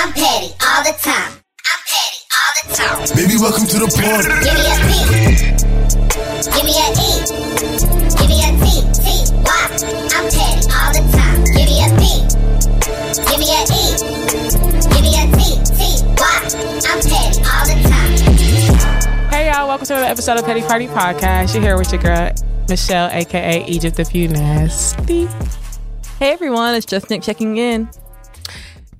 I'm petty all the time. I'm petty all the time. Baby, welcome to the party. Give me a P. Give me a E. Give me a T. T. Y. I'm petty all the time. Give me a P. Give me a E. Give me a T. T. Y. I'm petty all the time. Hey y'all, welcome to another episode of Petty Party Podcast. You're here with your girl, Michelle, aka Egypt if you nasty. Hey everyone, it's just Nick checking in.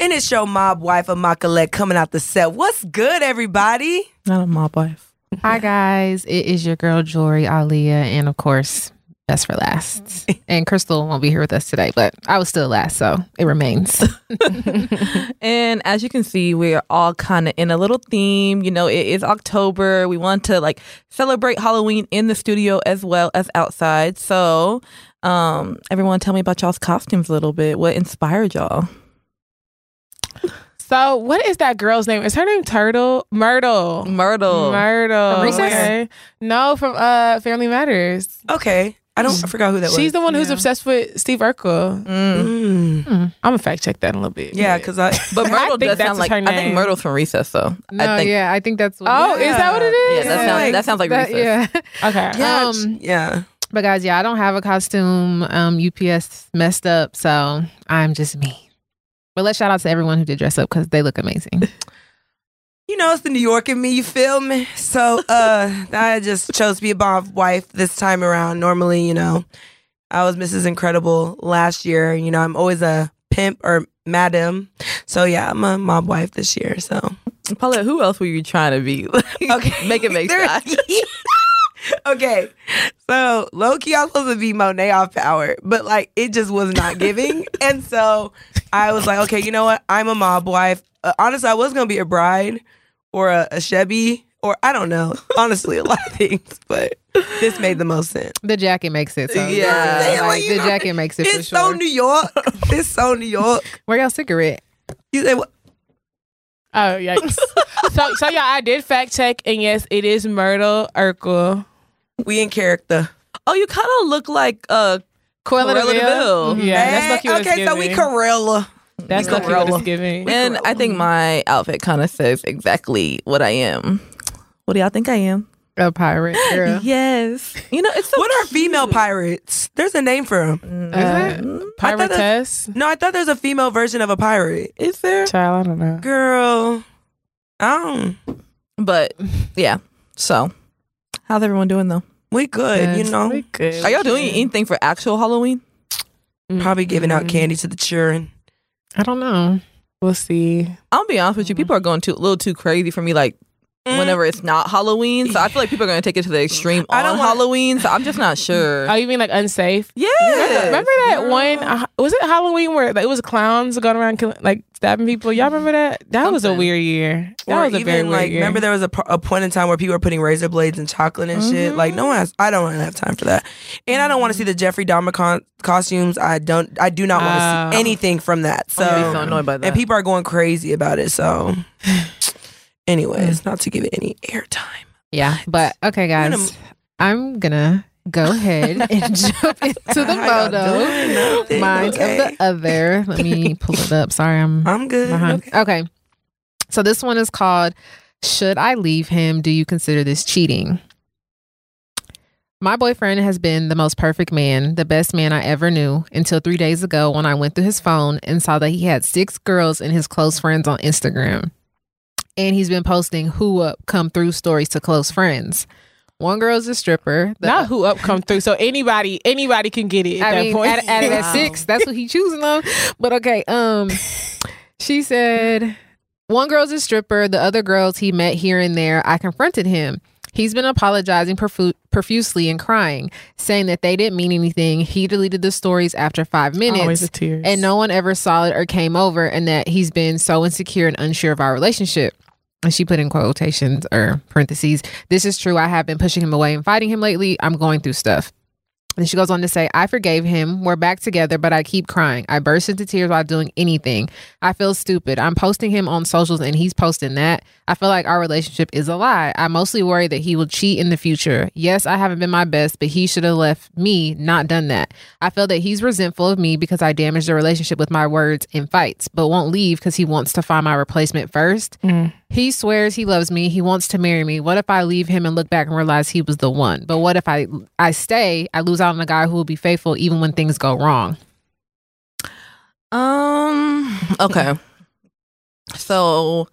And it's your mob wife, Amakalek, coming out the set. What's good, everybody? Not a mob wife. Hi guys, it is your girl Jory Alia, and of course, best for last. and Crystal won't be here with us today, but I was still last, so it remains. And as you can see, we're all kind of in a little theme. You know, it is October. We want to like celebrate Halloween in the studio as well as outside. So, um, everyone tell me about y'all's costumes a little bit. What inspired y'all? So, what is that girl's name? Is her name Turtle? Myrtle. Myrtle. Myrtle. From Recess? Okay. No, from uh Family Matters. Okay. I don't I forgot who that was. She's the one who's obsessed with Steve Urkel. Mm. Mm. I'm gonna fact check that in a little bit. Yeah, because I. But I Myrtle think does that's sound like her I think name. Myrtle's from Recess though. no, I think yeah, I think that's what. Oh, is that what it yeah, is? that sounds like- that sounds like that- Recess. yeah. Okay. Yeah, Um, yeah. But guys, yeah, I don't have a costume. Um, UPS messed up, so I'm just me. But let's shout out to everyone who did dress up because they look amazing. You know, it's the New York in me, you feel me? So uh I just chose to be a mob wife this time around. Normally, you know, I was Mrs. Incredible last year. You know, I'm always a pimp or madam. So yeah, I'm a mob wife this year. So Paulette, who else were you trying to be? Okay. make it make There- sense. Okay. So low key, I was supposed to be Monet off power, but like it just was not giving. and so I was like, okay, you know what? I'm a mob wife. Uh, honestly, I was gonna be a bride or a, a Chevy or I don't know. Honestly, a lot of things, but this made the most sense. the jacket makes it. So Yeah. yeah, Like, like, the know, jacket makes it for It's sure. so New York. It's so New York. Where y'all cigarette? You say what? Oh yikes. so so yeah, I did fact check and yes, it is Myrtle Urkel. We in character. Oh, you kind of look like uh Cruella Cruella de Vil? DeVille. Yeah, that's Eh, lucky what it's okay, so we giving. Corella. That's We lucky what Cruella. it's giving. And I think my outfit kind of says exactly what I am. What do y'all think I am? A pirate girl. Yes. You know, it's so What are female pirates? There's a name for them. Is it? I thought that- Piratess. No, I thought there's a female version of a pirate. Is there? Child, I don't know. Girl, I don't. But yeah. So, how's everyone doing though? We good, you know. We good. Are y'all doing anything for actual Halloween? Probably giving out candy to the children. I don't know. We'll see. I'll be honest with you. People are going too a little too crazy for me. Like. Mm. whenever it's not Halloween, so I feel like people are going to take it to the extreme I on don't wanna- Halloween. So I'm just not sure. Oh, you mean like unsafe? yeah. Remember that one? Uh, was it Halloween where like, it was clowns going around killing, like stabbing people? Y'all remember that? That was a Something. weird year. That Or was a even very weird like, year. remember there was a, point in time where people were putting razor blades and chocolate and shit. Like no mm-hmm. one has. I don't really have time for that, and I don't want to mm-hmm. see the Jeffrey Dahmer con- costumes. I don't. I do not want to Oh. see anything from that. So, I'm gonna be so annoyed by that. and people are going crazy about it. So, anyways, mm. not to give it any airtime. Yeah, but okay, gonna- guys, I'm gonna go ahead and jump into the photo. Mind okay. of the other. Let me pull it up. Sorry, I'm I'm good. behind. Okay. Okay. So this one is called Should I Leave Him? Do you consider this cheating? My boyfriend has been the most perfect man, the best man I ever knew, until three days ago when I went through his phone and saw that he had six girls and his close friends on Instagram. And he's been posting who up come through stories to close friends. One girl's a stripper. The- not who up come through. So anybody, anybody can get it at I that mean, point. at, at, at Wow. six, that's what he choosing on. But okay, um, she said one girl's a stripper. The other girls he met here and there. I confronted him. He's been apologizing profu- profusely and crying, saying that they didn't mean anything. He deleted the stories after five minutes. Always the tears. And no one ever saw it or came over, and that he's been so insecure and unsure of our relationship. And she put in quotations or parentheses, this is true. I have been pushing him away and fighting him lately. I'm going through stuff. And she goes on to say, I forgave him. We're back together, but I keep crying. I burst into tears while doing anything. I feel stupid. I'm posting him on socials and he's posting that. I feel like our relationship is a lie. I mostly worry that he will cheat in the future. Yes, I haven't been my best, but he should have left me, not done that. I feel that he's resentful of me because I damaged the relationship with my words and fights, but won't leave because he wants to find my replacement first. Mm. He swears he loves me. He wants to marry me. What if I leave him and look back and realize he was the one? But what if I I stay? I lose out on a guy who will be faithful even when things go wrong. Um. Okay. So,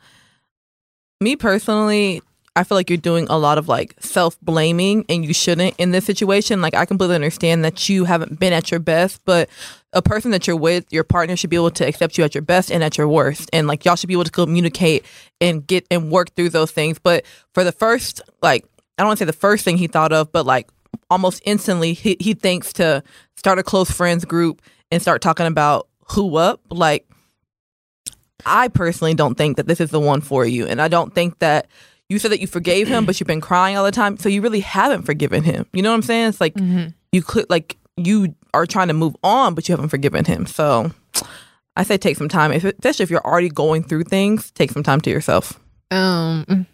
me personally, I feel like you're doing a lot of like self blaming, and you shouldn't in this situation. Like, I completely understand that you haven't been at your best, but a person that you're with, your partner, should be able to accept you at your best and at your worst, and like y'all should be able to communicate and get and work through those things. But for the first, like, I don't want to say the first thing he thought of, but like almost instantly, he he thinks to start a close friends group and start talking about who up like I personally don't think that this is the one for you. And I don't think that you said that you forgave him, but you've been crying all the time. So you really haven't forgiven him. You know what I'm saying? It's like you could like you are trying to move on, but you haven't forgiven him. So I say take some time, if, especially if you're already going through things. Take some time to yourself. Um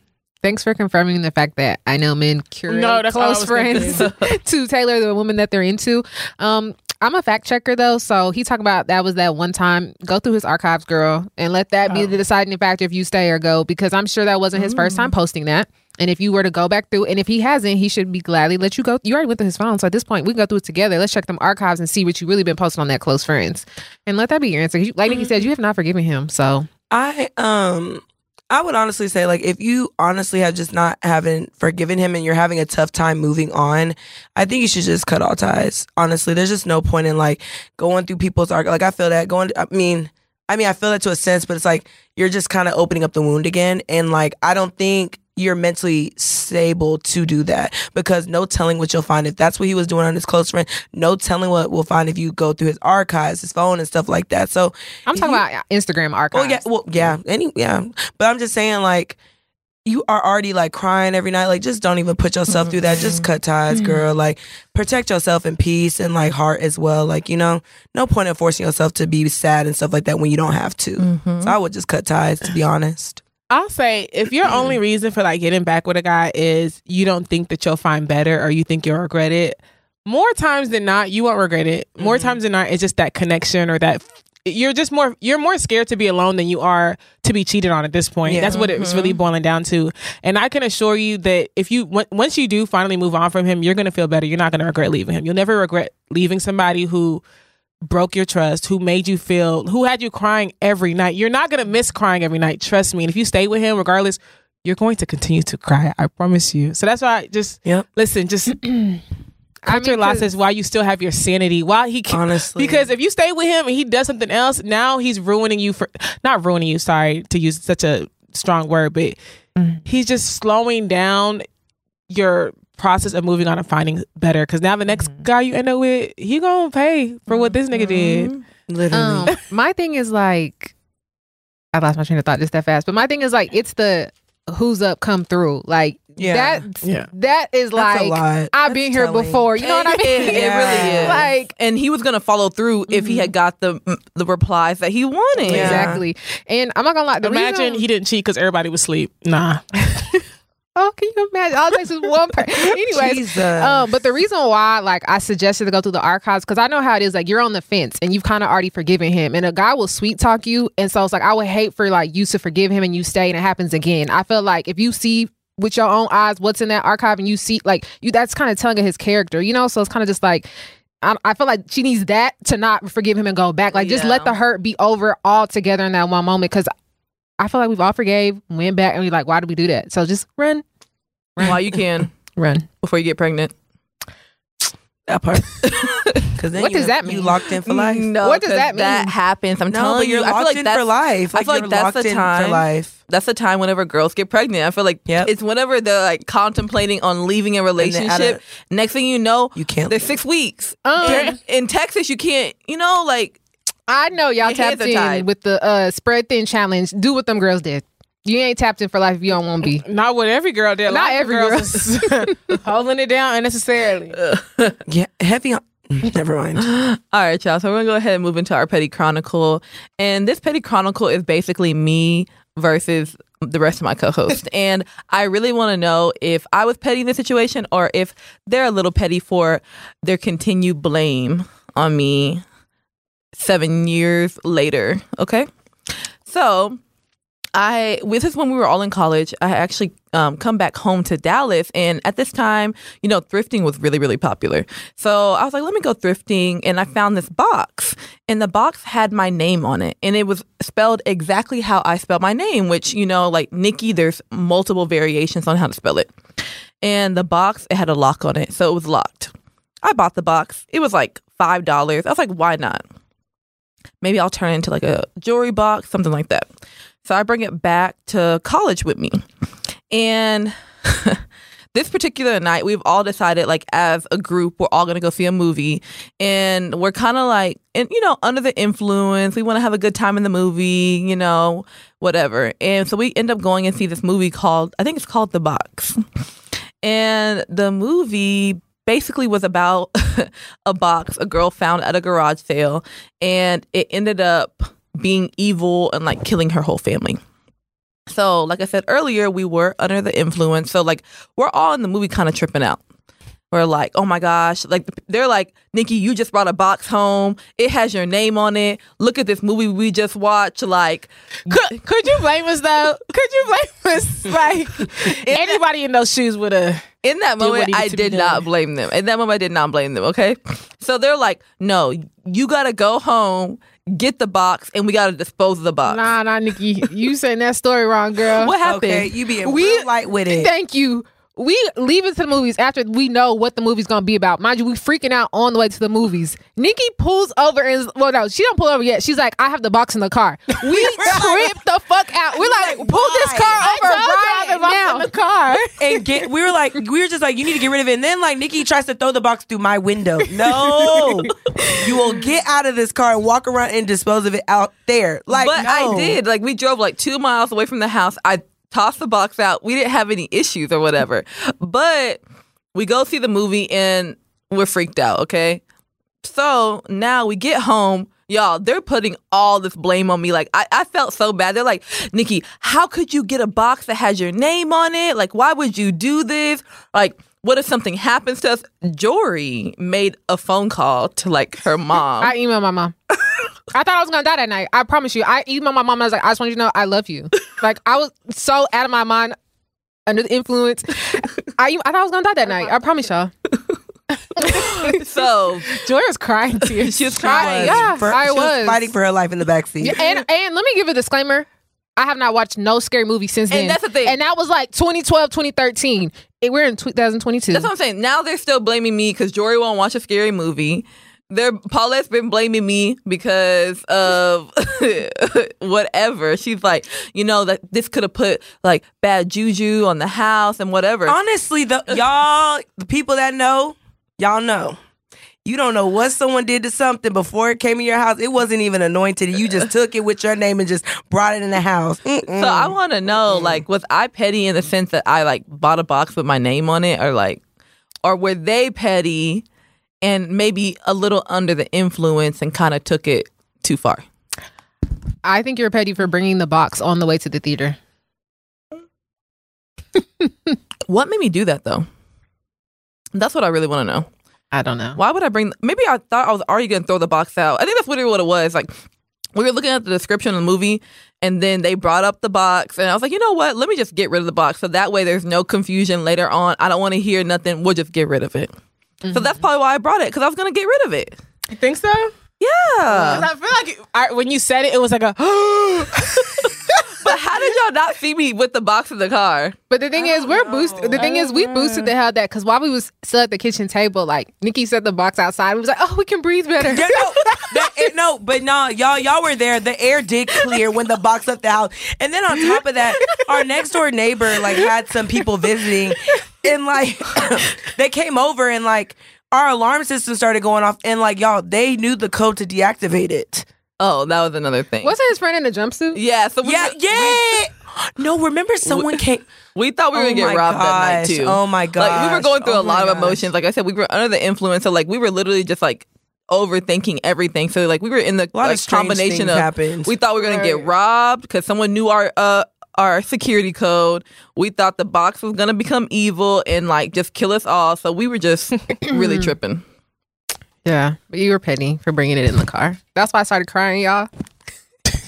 thanks for confirming the fact that I know men curate No, that's what I close friends to tailor the woman that they're into. Um I'm a fact checker though, so he talked about that was that one time. Go through his archives, girl, and let that be the deciding factor if you stay or go, because I'm sure that wasn't his first time posting that. And if you were to go back through, and if he hasn't, he should be gladly let you go. You already went through his phone, so at this point, we can go through it together. Let's check them archives and see what you really been posting on that close friends, and let that be your answer. Like Nikki said, you have not forgiven him, so I um I would honestly say like if you honestly have just not haven't forgiven him and you're having a tough time moving on, I think you should just cut all ties. Honestly, there's just no point in like going through people's arc. Like I feel that going. I mean, I mean I feel that to a sense, but it's like you're just kind of opening up the wound again, and like I don't think you're mentally stable to do that because no telling what you'll find if that's what he was doing on his close friend. No telling what we'll find if you go through his archives, his phone, and stuff like that. So I'm talking about uh, Instagram archives. well, yeah, well, yeah, any, yeah. But I'm just saying, like, you are already like crying every night. Like, just don't even put yourself through that. Just mm-hmm. cut ties, mm-hmm. girl. Like, protect yourself in peace and like heart as well. Like, you know, no point in forcing yourself to be sad and stuff like that when you don't have to. Mm-hmm. So I would just cut ties, to be honest. I'll say if your only reason for like getting back with a guy is you don't think that you'll find better or you think you'll regret it, more times than not you won't regret it. More mm-hmm. times than not it's just that connection or that you're just more you're more scared to be alone than you are to be cheated on at this point. Yeah. That's what it's really mm-hmm. boiling down to. And I can assure you that if you on- once you do finally move on from him, you're going to feel better. You're not going to regret leaving him. You'll never regret leaving somebody who broke your trust, who made you feel, who had you crying every night. You're not gonna miss crying every night. Trust me. And if you stay with him, regardless, you're going to continue to cry. I promise you. So that's why I just Yep. listen. Just cut mean, your 'cause- losses while you still have your sanity. While he can, Honestly. because if you stay with him and he does something else, now he's ruining you for not ruining you. Sorry to use such a strong word, but mm. he's just slowing down your process of moving on and finding better. Because now the next mm-hmm. guy you end up with, he gonna pay for what this nigga did. Mm-hmm. Literally. Um, my thing is like, I lost my train of thought just that fast. But my thing is like, it's the who's up, come through. Like Yeah. that. Yeah. that is That's like. I've been here telling. before. You know what I mean? It, it really is. Like and he was gonna follow through if he had mm-hmm. got the mm, the replies that he wanted. Yeah. exactly. And I'm not gonna lie. The Imagine reason, he didn't cheat because everybody was asleep. Nah. Can you imagine? All it takes is one person. Anyways, um, but the reason why, like, I suggested to go through the archives because I know how it is. Like, you're on the fence and you've kind of already forgiven him, and a guy will sweet talk you, and so it's like I would hate for like you to forgive him and you stay and it happens again. I feel like if you see with your own eyes what's in that archive and you see like you, that's kind of telling of his character, you know. So it's kind of just like. I, I feel like she needs that to not forgive him and go back. Like, just let the hurt be over all together in that one moment. Because I feel like we've all forgave, went back, and we're like, why did we do that? So just run, While you can run. before you get pregnant. that part. Because then What does that mean? You locked in for life. No, What does that mean? That happens. I'm No, telling but you. you're I feel like in that's for life. I feel like that's the time- for life. that's the time whenever girls get pregnant. I feel like Yep. it's whenever they're like contemplating on leaving a relationship. of- Next thing you know, You can't. there's six weeks. Um, in, Texas, you can't. You know, like I know y'all tapped in with the uh, spread thin challenge. Do what them girls did. You ain't tapped in for life if you don't want to be. Not what every girl did. Not every girls is holding it down unnecessarily. Yeah, heavy on. Never mind. All right, y'all. So we're gonna go ahead and move into our petty chronicle, and this petty chronicle is basically me versus the rest of my co-hosts. and I really want to know if I was petty in this situation, or if they're a little petty for their continued blame on me seven years later. Okay, so I this is when we were all in college. I actually um, come back home to Dallas, and at this time, you know, thrifting was really really popular. So I was like, let me go thrifting, and I found this box, and the box had my name on it, and it was spelled exactly how I spell my name, which you know, like Nikki, there's multiple variations on how to spell it, and the box it had a lock on it, so it was locked. I bought the box. It was like five dollars. I was like, why not? Maybe I'll turn it into like a jewelry box, something like that. So I bring it back to college with me. And this particular night, we've all decided, like, as a group, we're all going to go see a movie. And we're kind of like, and, you know, under the influence. We want to have a good time in the movie, you know, whatever. And so we end up going and see this movie called, I think it's called The Box. And the movie basically was about a box a girl found at a garage sale. And it ended up being evil and like killing her whole family. So, like I said earlier, we were under the influence. So, like, we're all in the movie kind of tripping out. We're like, oh my gosh. Like, they're like, Nikki, you just brought a box home. It has your name on it. Look at this movie we just watched. Like, Could, could you blame us though? Could you blame us? Like anybody in those shoes would have. In that moment, I did not blame them. In that moment, I did not blame them. Okay. So they're like, no, you got to go home, get the box, and we got to dispose of the box. Nah, nah, Nikki, you saying that story wrong, girl. What happened? Okay, you being We- real light with it. Thank you. We leave it to the movies after we know what the movie's gonna be about. Mind you, we freaking out on the way to the movies. Nikki pulls over and well, no, she don't pull over yet. She's like, I have the box in the car. We trip the fuck out. We're like, like, pull this car over told y'all right the box now. in the car. and get we were like we were just like you need to get rid of it and then like nikki tries to throw the box through my window no you will get out of this car and walk around and dispose of it out there like but I did. Like we drove like two miles away from the house. I tossed the box out. We didn't have any issues or whatever. But we go see the movie and we're freaked out. Okay, so now we get home. Y'all, they're putting all this blame on me. Like, I, I felt so bad. They're like, Nikki, how could you get a box that has your name on it? Like, why would you do this? Like, what if something happens to us? Jory made a phone call to like her mom. I emailed my mom. I thought I was gonna die that night. I promise you. I emailed my mom. I was like, I just want you to know I love you. Like I was so out of my mind under the influence. I I thought I was gonna die that night. I promise y'all. so Joy was crying tears. she was She crying. was. Yeah, For- I she was was. fighting for her life in the backseat Yeah, and and let me give a disclaimer. I have not watched no scary movie since then. And that's the thing. And that was like 2012, 2013. And we're in 2022. That's what I'm saying. Now they're still blaming me because Jory won't watch a scary movie. They're Paulette's been blaming me because of whatever. She's like, you know, that this could have put like bad juju on the house and whatever. honestly the y'all the people that know y'all know you don't know what someone did to something before it came in your house. It wasn't even anointed. You just took it with your name and just brought it in the house. Mm-mm. So I want to know, like, was I petty in the sense that I like bought a box with my name on it, or like, or were they petty and maybe a little under the influence and kind of took it too far? I think you're petty for bringing the box on the way to the theater. What made me do that though? That's what I really want to know. I don't know. Why would I bring? Maybe I thought I was already gonna throw the box out. I think that's literally what it was. Like we were looking at the description of the movie, and then they brought up the box, and I was like, you know what? Let me just get rid of the box, so that way there's no confusion later on. I don't want to hear nothing. We'll just get rid of it. So that's mm-hmm. probably why I brought it because I was gonna get rid of it. You think so? Yeah. I feel like I, when you said it, it was like a. But how did y'all not see me with the box in the car? But the thing is, we're boosted. The thing is, we boosted the hell that because while we was still at the kitchen table, like Nikki set the box outside. We was like, oh, we can breathe better. Yeah, no, that, it- no, but no, y'all, y'all were there. The air did clear when the box left the house, and then on top of that, our next door neighbor like had some people visiting, and like they came over and like our alarm system started going off, and like y'all, they knew the code to deactivate it. Oh, that was another thing. Wasn't his friend in a jumpsuit? yeah. So we, Yeah, yeah. No, remember someone came. We thought we were Oh gonna get my robbed that night too. Oh my god! Like we were going through Oh a lot my of emotions. Like I said, we were under the influence. So like we were literally just like overthinking everything. So like we were in the A lot like of combination of happened. we thought we were gonna get robbed because someone knew our uh our security code. We thought the box was gonna become evil and like just kill us all. So we were just really tripping. Yeah, but you were petty for bringing it in the car. That's why I started crying, y'all.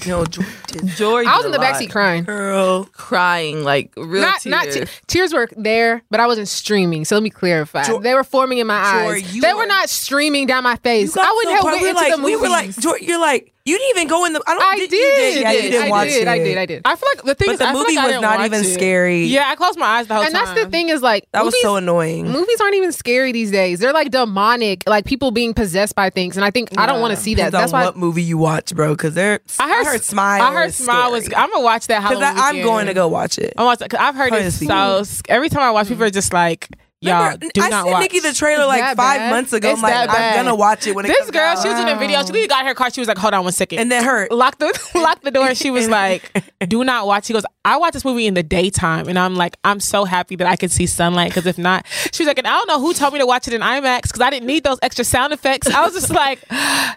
No, Jordan, Jory, I was in the a lot. backseat crying. girl. crying like real Not, tears. not te- tears were there, but I wasn't streaming. So let me clarify. Jor- they were forming in my Jor, eyes. they were- were not streaming down my face. I wouldn't so have went we were into like, the movies. we were like, Jordan, you're like, you didn't even go in the. I don't. I did, did. You did. Yeah, you did I watch did. it. I did. I did. I feel like the thing But is, the I movie like was didn't even it. scary. Yeah, I closed my eyes the whole and time. And that's the thing is like That movies, was so annoying. movies aren't even scary these days. They're like demonic, like people being possessed by things. And I think I don't want to see that. Depends That's why what movie you watch, bro. Because they're. I heard, Smile. I heard Smile was. I'm gonna watch that Because I'm going to go watch it. I'm watch, cause I've heard Probably it's so. Every time I watch, people are just like, "Y'all do I not sent watch." Nikki the trailer like that five bad? months ago. It's I'm like, that I'm gonna watch it when it this comes girl, out. she was in a video. She literally got in her car. She was like, "Hold on one second. and then hurt. locked the locked the door and she was like, "Do not watch." She goes, "I watch this movie in the daytime," and I'm like, "I'm so happy that I can see sunlight because if not, she was like, and I don't know who told me to watch it in IMAX because I didn't need those extra sound effects." I was just like,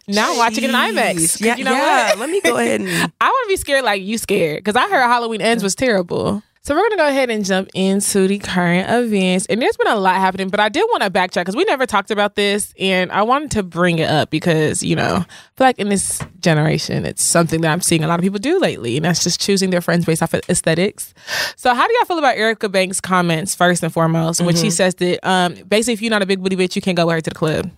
"Now I'm watching it in IMAX." 'Cause Yeah, you know yeah. what? Let me go ahead and. I want to be scared like you scared because I heard Halloween Ends was terrible. So we're gonna go ahead and jump into the current events, and there's been a lot happening. But I did want to backtrack because we never talked about this, and I wanted to bring it up because you know, I feel like in this generation, it's something that I'm seeing a lot of people do lately, and that's just choosing their friends based off of aesthetics. So how do y'all feel about Erica Banks' comments first and foremost, when she says that um, basically if you're not a big booty bitch, you can't go with her to the club.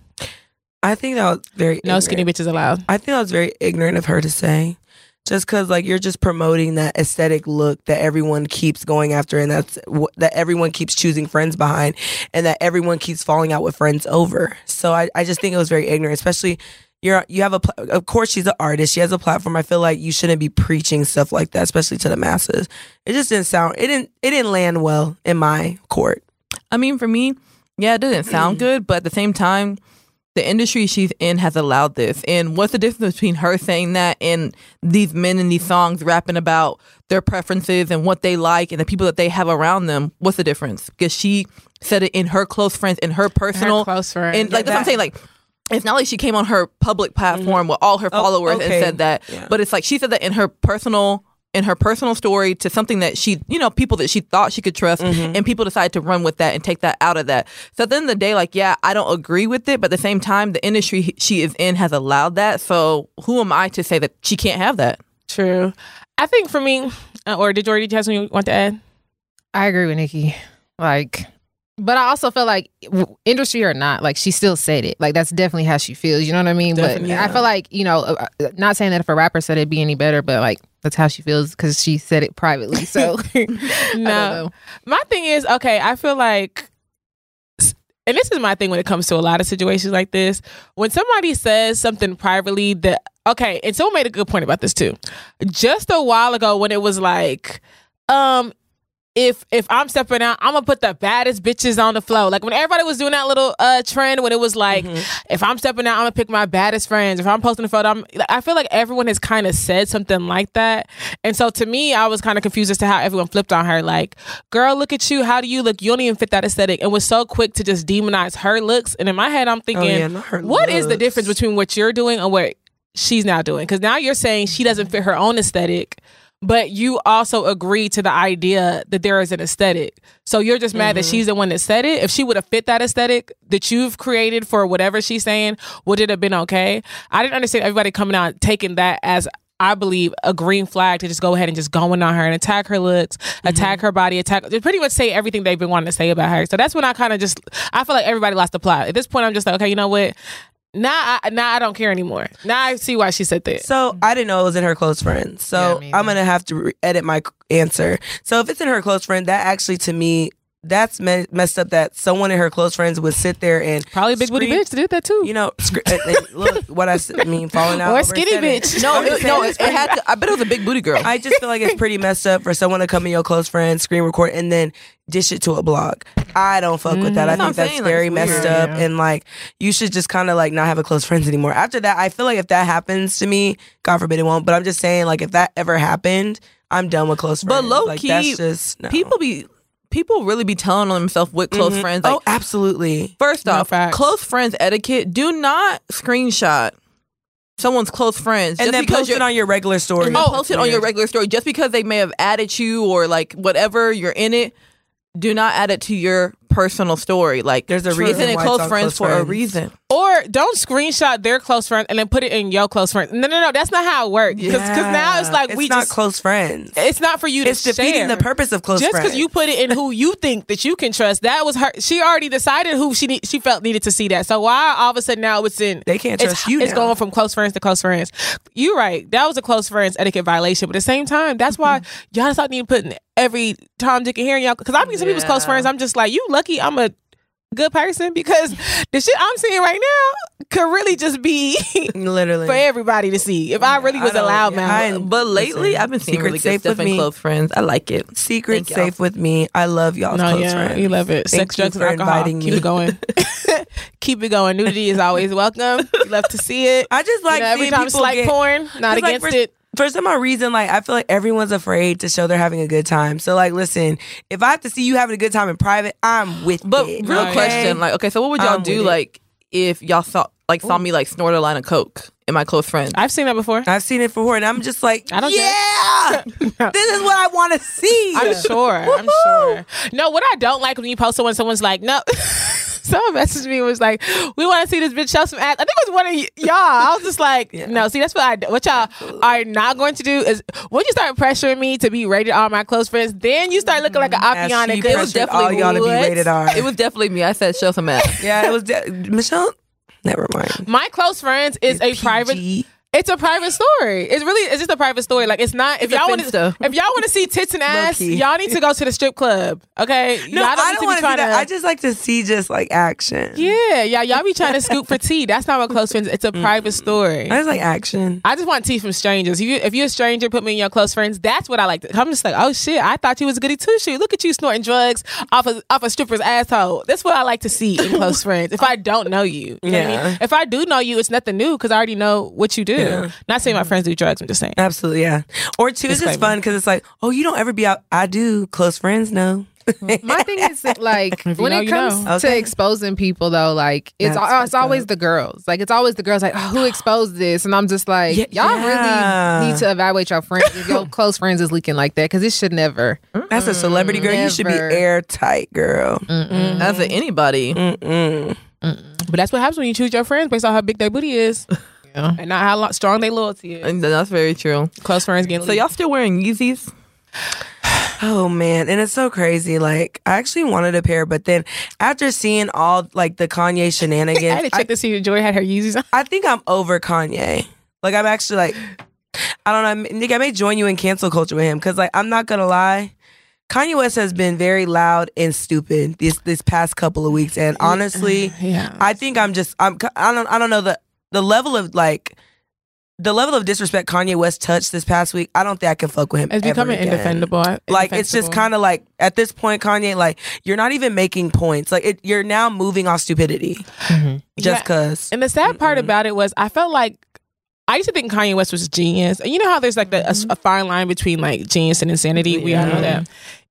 I think that was very. No ignorant. skinny bitches allowed. I think that was very ignorant of her to say. Just because, like, you're just promoting that aesthetic look that everyone keeps going after, and that's that everyone keeps choosing friends behind, and that everyone keeps falling out with friends over. So I, I just think it was very ignorant, especially you're you have a of course she's an artist, she has a platform. I feel like you shouldn't be preaching stuff like that, especially to the masses. It just didn't sound it didn't it didn't land well in my court. I mean, for me, yeah, it didn't sound good, but at the same time, the industry she's in has allowed this. And what's the difference between her saying that and these men in these songs rapping about their preferences and what they like and the people that they have around them? What's the difference? Because she said it in her close friends, in her personal, close friends. and like that's what I'm saying. Like, it's not like she came on her public platform mm-hmm. with all her oh, followers and okay. said that, Yeah. but it's like she said that in her personal in her personal story to something that she, you know, people that she thought she could trust, and people decided to run with that and take that out of that. So at the end of the day, like, yeah, I don't agree with it, but at the same time, the industry she is in has allowed that. So who am I to say that she can't have that? True. I think for me, uh, or did Jordy, did you have something you want to add? I agree with Nikki. Like, but I also feel like industry or not, like she still said it. Like that's definitely how she feels. You know what I mean? Definitely, but I feel like you know, uh, uh, not saying that if a rapper said it'd be any better, but like that's how she feels because she said it privately. So No. My thing is, okay, I feel like, and this is my thing when it comes to a lot of situations like this. When somebody says something privately that, okay, and someone made a good point about this too. Just a while ago when it was like, um, if if I'm stepping out, I'm gonna put the baddest bitches on the flow. Like when everybody was doing that little uh trend when it was like, if I'm stepping out, I'm gonna pick my baddest friends. If I'm posting a photo, I'm I feel like everyone has kind of said something like that. And so to me, I was kind of confused as to how everyone flipped on her. Like, girl, look at you. How do you look? You don't even fit that aesthetic. And was so quick to just demonize her looks. And in my head, I'm thinking, yeah, not her what is the difference between what you're doing and what she's now doing? Because now you're saying she doesn't fit her own aesthetic. But you also agree to the idea that there is an aesthetic. So you're just mad that mm-hmm. she's the one that said it. If she would have fit that aesthetic that you've created for whatever she's saying, would it have been okay? I didn't understand everybody coming out taking that as I believe a green flag to just go ahead and just going on her and attack her looks, mm-hmm. attack her body, attack they pretty much say everything they've been wanting to say about her. So that's when I kind of just I feel like everybody lost the plot. At this point I'm just like, okay, you know what? Now I now I don't care anymore. Now I see why she said that. So I didn't know it was in her close friend. So me I'm gonna have to re- edit my answer. So if it's in her close friend, that actually to me that's me- messed up. That someone in her close friends would sit there and Probably a big booty scream- bitch did that too. You know, scr- and- and look what I s- mean, falling out Or skinny aesthetic. bitch. No, it, no, it, it's it had to. I bet it was a big booty girl. I just feel like it's pretty messed up for someone to come in your close friend, screen record, and then dish it to a blog. I don't fuck with that. I That's think that's saying, very it's messed weird. up, and like you should just kind of like not have a close friends anymore. After that, I feel like if that happens to me, God forbid it won't. But I'm just saying, like if that ever happened, I'm done with close friends. But low like, key, that's just no. people be people really be telling on themselves with close Mhm. friends. Like, oh, absolutely. first No off, facts. close friends etiquette: do not screenshot someone's close friends And just then post it on your regular story. and then post it on your regular story just because they may have added you or like whatever you're in it. Do not add it to your personal story. Like There's a it's reason in why close friends close for a reason. Or don't screenshot their close friend and then put it in your close friend. No, no, no. That's not how it works. Because now it's like it's we not just. close friends. it's not for you to It's defeating share. the purpose of close Just friends. because you put it in who you think that you can trust, that was her. She already decided who she need, she felt needed to see that. So why all of a sudden now it's in? They can't it's, trust you It's now. going from close friends to close friends. You're right. That was a close friends etiquette violation. But at the same time, that's why Mm-hmm. y'all stop need putting every Tom, Dick, and Harry y'all. Because I mean, some people's close friends. I'm just like, you lucky. I'm a good person because the shit I'm seeing right now could really just be literally. for everybody to see. If I really was a don't- loud yeah, man. But lately, Listen, I've been seeing secret really safe with me. close friends. I like it. Secret Thank y'all. safe with me. I love y'all's No, close yeah, friends. you love it. Thank Sex, drugs, and alcohol. Keep me. it going. Keep it going. Nudity is always welcome. We love to see it. I just like you know, every time people slight get, porn, Not against for- it. For some odd reason, like I feel like everyone's afraid to show they're having a good time. So like, listen, if I have to see you having a good time in private, I'm with you. But it. real Okay. question, like, okay, so what would y'all I'm do, like, if y'all saw, like, saw me like snort a line of coke in my close friends? I've seen that before. I've seen it before, and I'm just like, I don't yeah, this is what I want to see. I'm sure. I'm sure. No, what I don't like when you post it when someone's like, no. Someone messaged me and was like, "We want to see this bitch show some ass." I think it was one of y- y'all. I was just like, "No, see, that's what I what y'all are not going to do is when you start pressuring me to be rated R, my close friends, then you start looking like an mm-hmm. As Apiana. It was definitely all y'all to be rated R. It was definitely me. I said, show some ass. yeah, it was de- Michelle. Never mind. My close friends is a private. It's a private story. It's really it's just a private story. Like it's not. If It's y'all want to, if y'all want to see tits and ass, y'all need to go to the strip club. Okay. No, y'all I don't want to see that. I just like to see just like action. Yeah, yeah, y'all be trying to scoop for tea. That's not what close friends. It's a private story. I just like action. I just want tea from strangers. If you if you're a stranger, put me in your close friends. That's what I like. To, I'm just like, oh shit, I thought you was a goody two shoe. Look at you snorting drugs off a off a stripper's asshole. That's what I like to see in close friends. If I don't know you, you know what I Yeah. mean? If I do know you, it's nothing new because I already know what you do. Yeah. Not saying my friends do drugs. I'm just saying. Absolutely, yeah. Or two, it's just fun because it's like, oh, you don't ever be out. I do. Close friends, no. My thing is that, like when know, it you comes know. to Okay. exposing people though, like it's That's it's always up. the girls. Like it's always the girls. Like oh, who exposed this? And I'm just like, Yeah, y'all yeah. really need to evaluate your friends. if your close friends is leaking like that because it should never. That's a celebrity girl. You should be airtight, girl. As a anybody. Mm-mm. But that's what happens when you choose your friends based on how big their booty is, Yeah. and not how lo- strong they loyalty is. And that's very true. Close friends getting. So y'all still wearing Yeezys? Oh man, and it's so crazy. Like I actually wanted a pair, but then after seeing all like the Kanye shenanigans, I shenanigans, had to check I, to see if Joy had her Yeezys on. I think I'm over Kanye. Like I'm actually like, I don't know, Nick. I may join you in cancel culture with him because like I'm not gonna lie. Kanye West has been very loud and stupid this this past couple of weeks, and honestly, Yeah. I think I'm just I'm I don't I don't know the the level of like the level of disrespect Kanye West touched this past week. I don't think I can fuck with him. It's ever becoming again. indefendable. Like it's just kind of like at this point, Kanye, like you're not even making points. Like it, you're now moving off stupidity mm-hmm. just Yeah. cause. And the sad part about it was, I felt like I used to think Kanye West was a genius. And you know how there's like the, a, mm-hmm. a fine line between like genius and insanity. We all know that.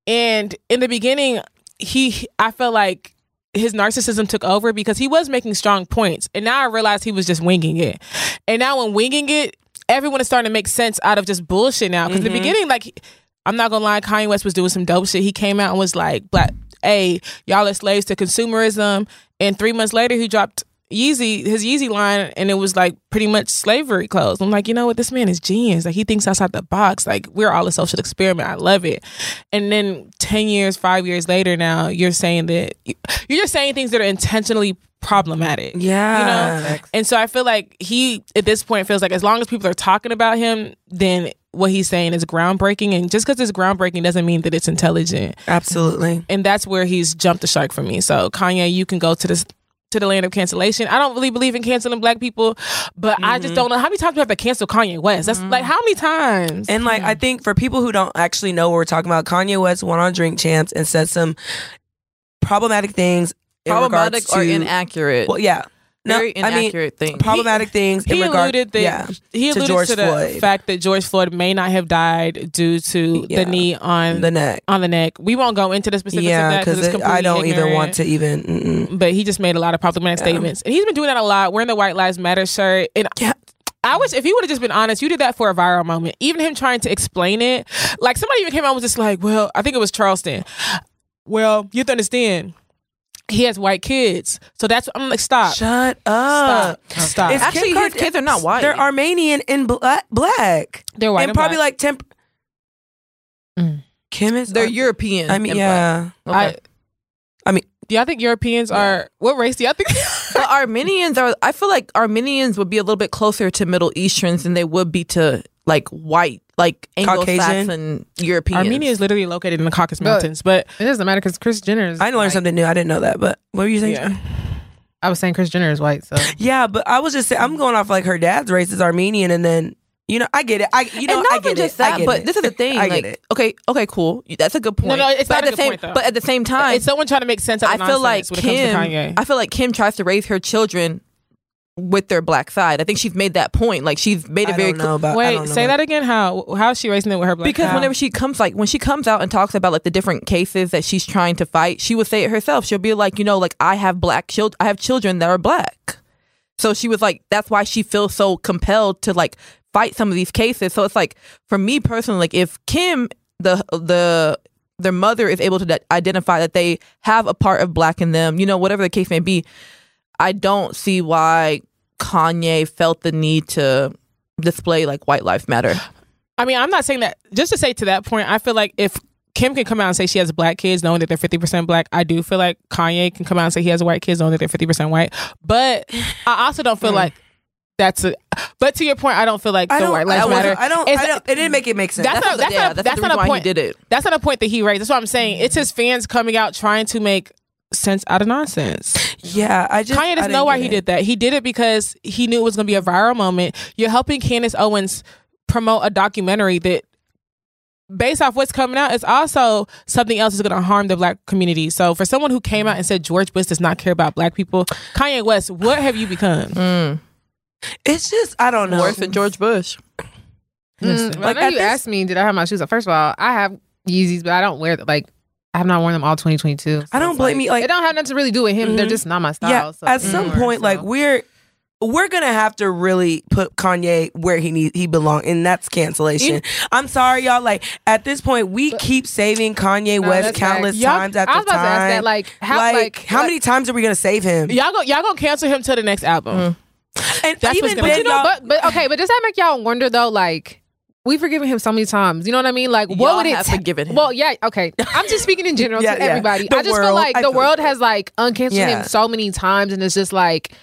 And in the beginning, he, I felt like his narcissism took over because he was making strong points, and now I realized he was just winging it. And now when winging it, everyone is starting to make sense out of just bullshit now. Because in the mm-hmm. beginning, like I'm not gonna lie, Kanye West was doing some dope shit. He came out and was like, "Black, hey, y'all are slaves to consumerism." And three months later, he dropped Yeezy, his Yeezy line, and it was like pretty much slavery clothes. I'm like, you know what? This man is genius. Like he thinks outside the box. Like we're all a social experiment. I love it. And then ten years, five years later, now you're saying that you're just saying things that are intentionally problematic. Yeah. You know? And so I feel like he at this point feels like as long as people are talking about him, then what he's saying is groundbreaking. And just because it's groundbreaking doesn't mean that it's intelligent. Absolutely. And that's where he's jumped the shark for me. So Kanye, you can go to this to the land of cancellation. I don't really believe in canceling black people, but I just mm-hmm. don't know how many times we have to cancel Kanye West. That's like how many times? And like I mm-hmm. think for people who don't actually know what we're talking about, Kanye West went on Drink Champs and said some problematic things. Problematic regards or to- inaccurate? Well, yeah. No, very I mean, inaccurate thing. problematic things in he regard. alluded that yeah, he to alluded to, George the Floyd. fact that George Floyd may not have died due to Yeah. the knee on the neck. on the neck. We won't go into the specifics of Yeah, that because completely I don't even want to even. Mm-mm. But he just made a lot of problematic Yeah. statements, and he's been doing that a lot. Wearing the White Lives Matter shirt, and Yeah. I wish if he would have just been honest, you did that for a viral moment. Even him trying to explain it, like somebody even came out and was just like, "Well, I think it was Charleston." Well, you have to understand, he has white kids, so that's I'm like, stop, Shut up. stop, stop. It's Actually, Kim his kids are not white. They're Armenian and black. black. They're white and and probably black. like temp. Mm. Kim is. They're European. I mean, yeah. Okay. I, I mean- do y'all think Europeans are what race do y'all think? but Armenians are. I feel like Armenians would be a little bit closer to Middle Easterns than they would be to like white, like Anglo-Saxon European. Armenia is literally located in the Caucasus But- Mountains, but It doesn't matter because Kris Jenner is. I learned white. something new. I didn't know that. But what were you saying? yeah. I was saying Kris Jenner is white, so Yeah, but I was just saying, I'm going off like her dad's race is Armenian, and then you know I get it. I you know and not I even get just it. I that, get but it. this is the thing. I like, it. okay, okay, cool. That's a good point. no, no, it's but not at a the good same, point, though. But at the same time, it's someone trying to make sense of I feel like nonsense when it Kim. comes to Kanye. I feel like Kim tries to raise her children with their black side. I think she's made that point. Like she's made it I very don't about. I Wait, say about- that again. How how is she raising it with her black? because How? whenever she comes like when she comes out and talks about like the different cases that she's trying to fight she would say it herself she'll be like you know like i have black children i have children that are black so she was like that's why she feels so compelled to like fight some of these cases so it's like for me personally like if kim the the their mother is able to de- identify that they have a part of black in them you know whatever the case may be i don't see why kanye felt the need to display like white life matter I mean, I'm not saying that. Just to say to that point, I feel like if Kim can come out and say she has black kids, knowing that they're 50 percent black, I do feel like Kanye can come out and say he has white kids, knowing that they're 50 percent white. But I also don't feel Mm. like that's a. But to your point, I don't feel like I the don't. white I, lives wasn't- matter. I don't. I don't. It didn't make it make sense. That's not- the- yeah, not- that's, that's not a point. he did it That's not a point that he raised. That's what I'm saying. It's his fans coming out trying to make sense out of nonsense. yeah, I just. Kanye doesn't know why he it. did that. He did it because he knew it was going to be a viral moment. You're helping Candace Owens promote a documentary that, based off what's coming out, is also something else is going to harm the black community. So, for someone who came out and said George Bush does not care about black people, Kanye West, what have you become? Mm. It's just I don't know. Worse than George Bush. Listen, Mm, like, I know you this- asked me, did I have my shoes on? First of all, I have Yeezys, but I don't wear them. Like, I have not worn them all 2022. so I don't blame like, you, like- it don't have nothing to really do with him. They're Mhm. just not my style. yeah, so- at some Mm. point, like we're we're gonna have to really put Kanye where he need he belong, and that's cancellation. I'm sorry, y'all. Like at this point, we keep saving Kanye No, West countless. Y'all- times after I was about time. to ask that. Like, how, like, like, how like- many times are we gonna save him? Y'all go, y'all gonna cancel him till the next album. And That's what's even gonna then, happen. y'all, But but okay, but does that make y'all wonder though? Like we've forgiven him so many times. You know what I mean? Like what Y'all would it? have forgiven him. Well, yeah, okay. I'm just speaking in general Yeah, to yeah. everybody. The I just feel like I the world you. has like uncanceled Yeah. him so many times, and it's just like.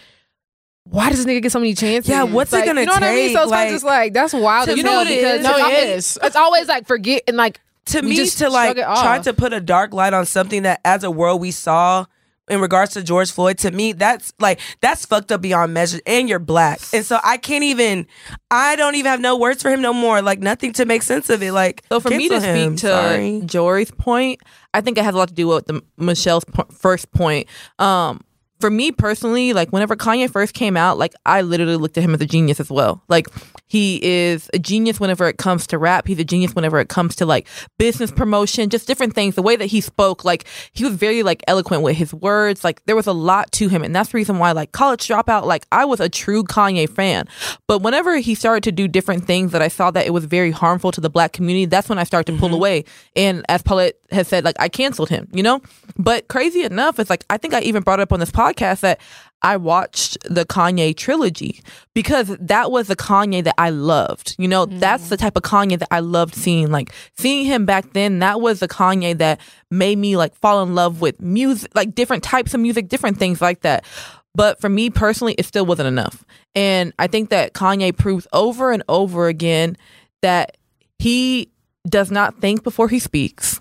Why does this nigga get so many chances? Yeah, what's it Like, gonna You know what I mean? So it's Like, kind of just like that's wild. to as me, hell it. No, it's it always- is. It's always like forget and like to me just to like try to put a dark light on something that as a world we saw in regards to George Floyd to me that's like that's fucked up beyond measure and you're black and so I can't even I don't even have no words for him no more like nothing to make sense of it like So for me to him. speak to Sorry. Jory's point, I think it has a lot to do with the Michelle's po- first point. Um, for me personally, like whenever Kanye first came out, like I literally looked at him as a genius as well. Like he is a genius whenever it comes to rap. He's a genius whenever it comes to like business promotion, just different things. The way that he spoke, like he was very like eloquent with his words. Like there was a lot to him, and that's the reason why like college dropout. Like I was a true Kanye fan, but whenever he started to do different things that I saw that it was very harmful to the black community, that's when I started to pull mm-hmm. away. And as Paulette has said, like I canceled him, you know. But crazy enough, it's like I think I even brought it up on this podcast that I watched the Kanye trilogy because that was the Kanye that I loved. You know, that's mm. the type of Kanye that I loved seeing. Like seeing him back then, that was the Kanye that made me like fall in love with music, like different types of music, different things like that. But for me personally, it still wasn't enough. And I think that Kanye proves over and over again that he does not think before he speaks.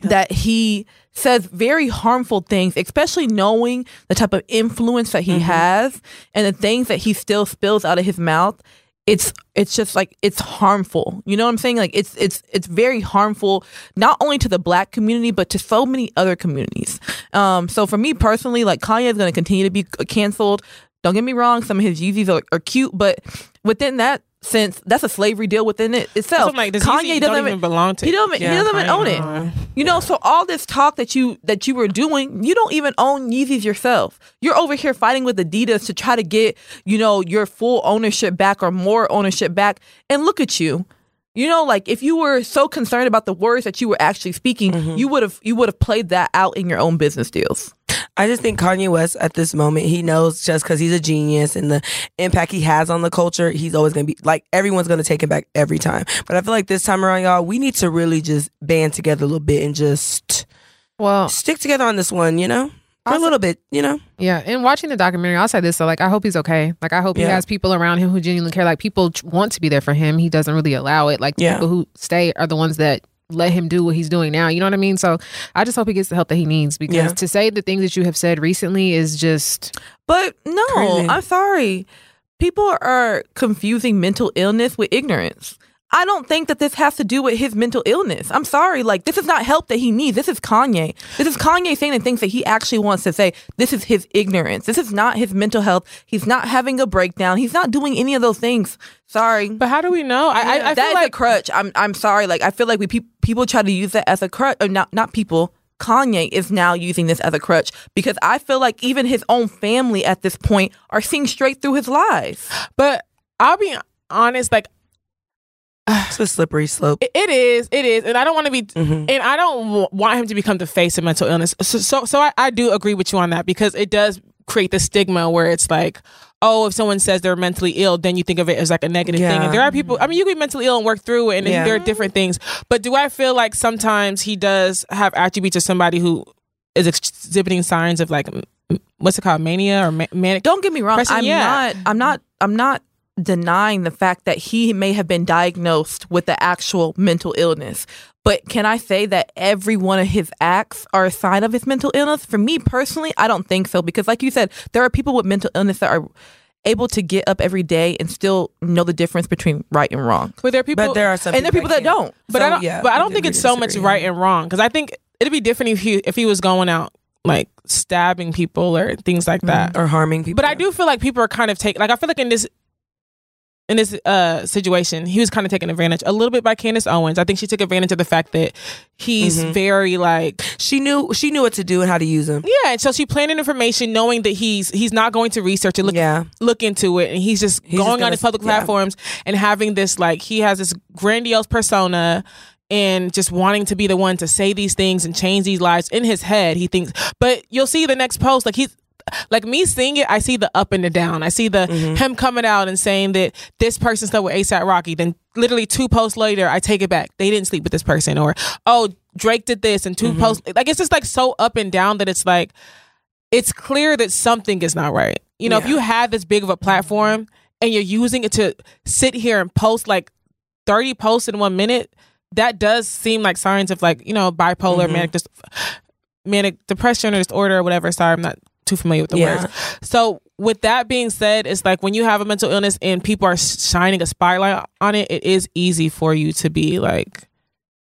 That he says very harmful things, especially knowing the type of influence that he has and the things that he still spills out of his mouth it's it's just like it's harmful. You know what I'm saying? Like it's it's it's very harmful not only to the black community but to so many other communities. Um, so for me personally, like Kanye is going to continue to be canceled. Don't get me wrong, some of his Yeezys are, are cute, but within that sense, that's a slavery deal within it itself. Like, Kanye don't even belong to he don't he doesn't even own it. You know, so all this talk that you that you were doing, you don't even own Yeezys yourself. You're over here fighting with Adidas to try to get, you know, your full ownership back or more ownership back. And look at you. You know, like if you were so concerned about the words that you were actually speaking, Mm-hmm. you would have you would have played that out in your own business deals. I just think Kanye West at this moment, he knows just because he's a genius and the impact he has on the culture, he's always gonna be like everyone's gonna take him back every time. But I feel like this time around, y'all, we need to really just band together a little bit and just Well, stick together on this one, you know, for a little bit, you know. yeah. And watching the documentary, I'll say this. So, like, I hope he's okay. Like, I hope he has people around him who genuinely care. Like, people want to be there for him. He doesn't really allow it. Like, the Yeah. people who stay are the ones that let him do what he's doing now. You know what I mean? So, I just hope he gets the help that he needs because Yeah. to say the things that you have said recently is just But no, Crazy. I'm sorry. People are confusing mental illness with ignorance. I don't think that this has to do with his mental illness. I'm sorry. Like, this is not help that he needs. This is Kanye. This is Kanye saying the things that he actually wants to say. This is his ignorance. This is not his mental health. He's not having a breakdown. He's not doing any of those things. Sorry. But how do we know? I, I, I That feel is like a crutch. I'm I'm sorry. Like I feel like we pe- people try to use that as a crutch. Or not not people. Kanye is now using this as a crutch because I feel like even his own family at this point are seeing straight through his lies. But I'll be honest, like It's a slippery slope. it, it is, it is, and I don't want to be, Mhm. and I don't want him to become the face of mental illness. So, so, so I, I do agree with you on that because it does create the stigma where it's like, oh, if someone says they're mentally ill, then you think of it as like a negative thing. And there are people, I mean, you can be mentally ill and work through it, and Yeah. there are different things. But do I feel like sometimes he does have attributes of somebody who is exhibiting signs of like, what's it called, mania or ma- manic? Don't get me wrong. Person, I'm yeah. not. I'm not. I'm not denying the fact that he may have been diagnosed with the actual mental illness. But can I say that every one of his acts are a sign of his mental illness? For me personally, I don't think so because, like you said, there are people with mental illness that are able to get up every day and still know the difference between right and wrong. But there are people, But there are some And there are people that can't. don't. But So, I don't. yeah, but I don't think it's to so much right and wrong because I think it'd be different if he if he was going out like stabbing people or things like that. Mm. or harming people. But I do feel like people are kind of taking like I feel like in this in this uh situation he was kind of taken advantage a little bit by Candace Owens. I think she took advantage of the fact that he's Mhm. very like She knew she knew what to do and how to use them. yeah, and so she planted information knowing that he's he's not going to research and look Yeah. look into it and he's just He's going just on gonna- his public yeah. platforms and having this like he has this grandiose persona and just wanting to be the one to say these things and change these lives in his head he thinks but you'll see the next post like he's like me seeing it, I see the up and the down. I see the Mm-hmm. him coming out and saying that this person slept with ASAP Rocky. Then literally two posts later, I take it back. They didn't sleep with this person. Or oh, Drake did this, and 2 Mm-hmm. posts like it's just like so up and down that it's like it's clear that something is not right. You know, if you have this big of a platform and you're using it to sit here and post like 30 posts in one minute, that does seem like signs of like, you know, bipolar, Mhm. manic, dis- manic depression or disorder or whatever. Sorry, I'm not too familiar with the Yeah. words. So, with that being said, it's like when you have a mental illness and people are shining a spotlight on it, it is easy for you to be like,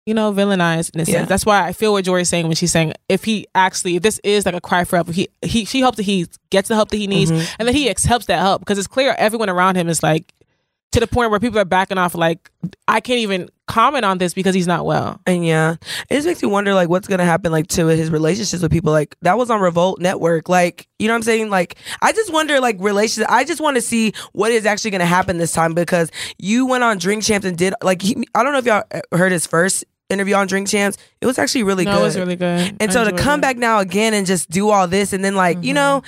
you know, villainized in a Yeah. sense. That's why I feel what Jory's saying when she's saying if he actually, if this is like a cry for help, he, he she hopes that he gets the help that he needs Mhm. and that he accepts that help because it's clear everyone around him is like to the point where people are backing off. Like I can't even comment on this because he's not well. And yeah, it just makes me wonder like what's gonna happen like to his relationships with people. Like that was on Revolt Network. Like you know what I'm saying? Like I just wonder like relationships. I just want to see what is actually gonna happen this time because you went on Drink Champs and did like he, I don't know if y'all heard his first interview on Drink Champs. It was actually really no, good. it was really good. And I so to come it. back now again and just do all this and then like you mm-hmm. know.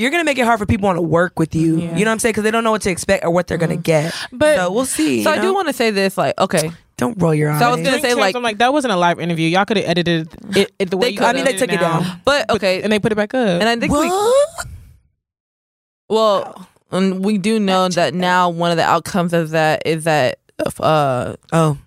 You're gonna make it hard for people want to work with you. Yeah. You know what I'm saying? Because they don't know what to expect or what they're gonna get. But- so we'll see. So you I do want to say this, like, okay, don't roll your eyes. So I was gonna say, like- I'm like that wasn't a live interview. Y'all could have edited it, it the way They you could've. I mean, they edited took it now. down. but okay, and they put it back up. and I think we, What? well, and we do know that now one of the outcomes of that is that uh Oh,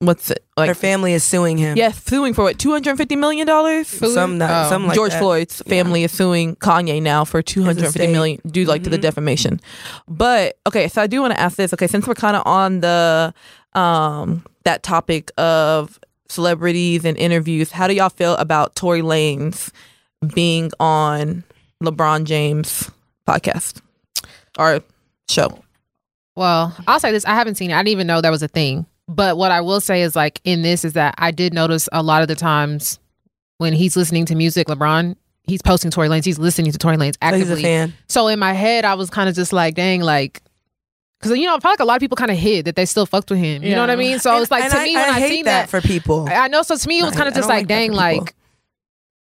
what's it like? Her family is suing him. yeah, suing for what two hundred fifty million dollars. Some, Oh. some like George that. Floyd's family is suing Kanye now for two hundred fifty estate. million due like to the Mhm. defamation. But okay, so I do want to ask this. Okay, since we're kind of on the um that topic of celebrities and interviews, how do y'all feel about Tory Lanez being on LeBron James podcast or show? Well, I'll say this: I haven't seen it. I didn't even know that was a thing. But what I will say is, like in this, is that I did notice a lot of the times when he's listening to music, LeBron, he's posting Tory Lanez. He's listening to Tory Lanez So he's a actively. fan. So in my head, I was kind of just like, dang, like. Because you know, I feel like a lot of people kind of hid that they still fucked with him. You know what I mean? So it's like to I- me when I, hate seen that, that, for people. I I know. So to me, it was kind of just like, like dang, like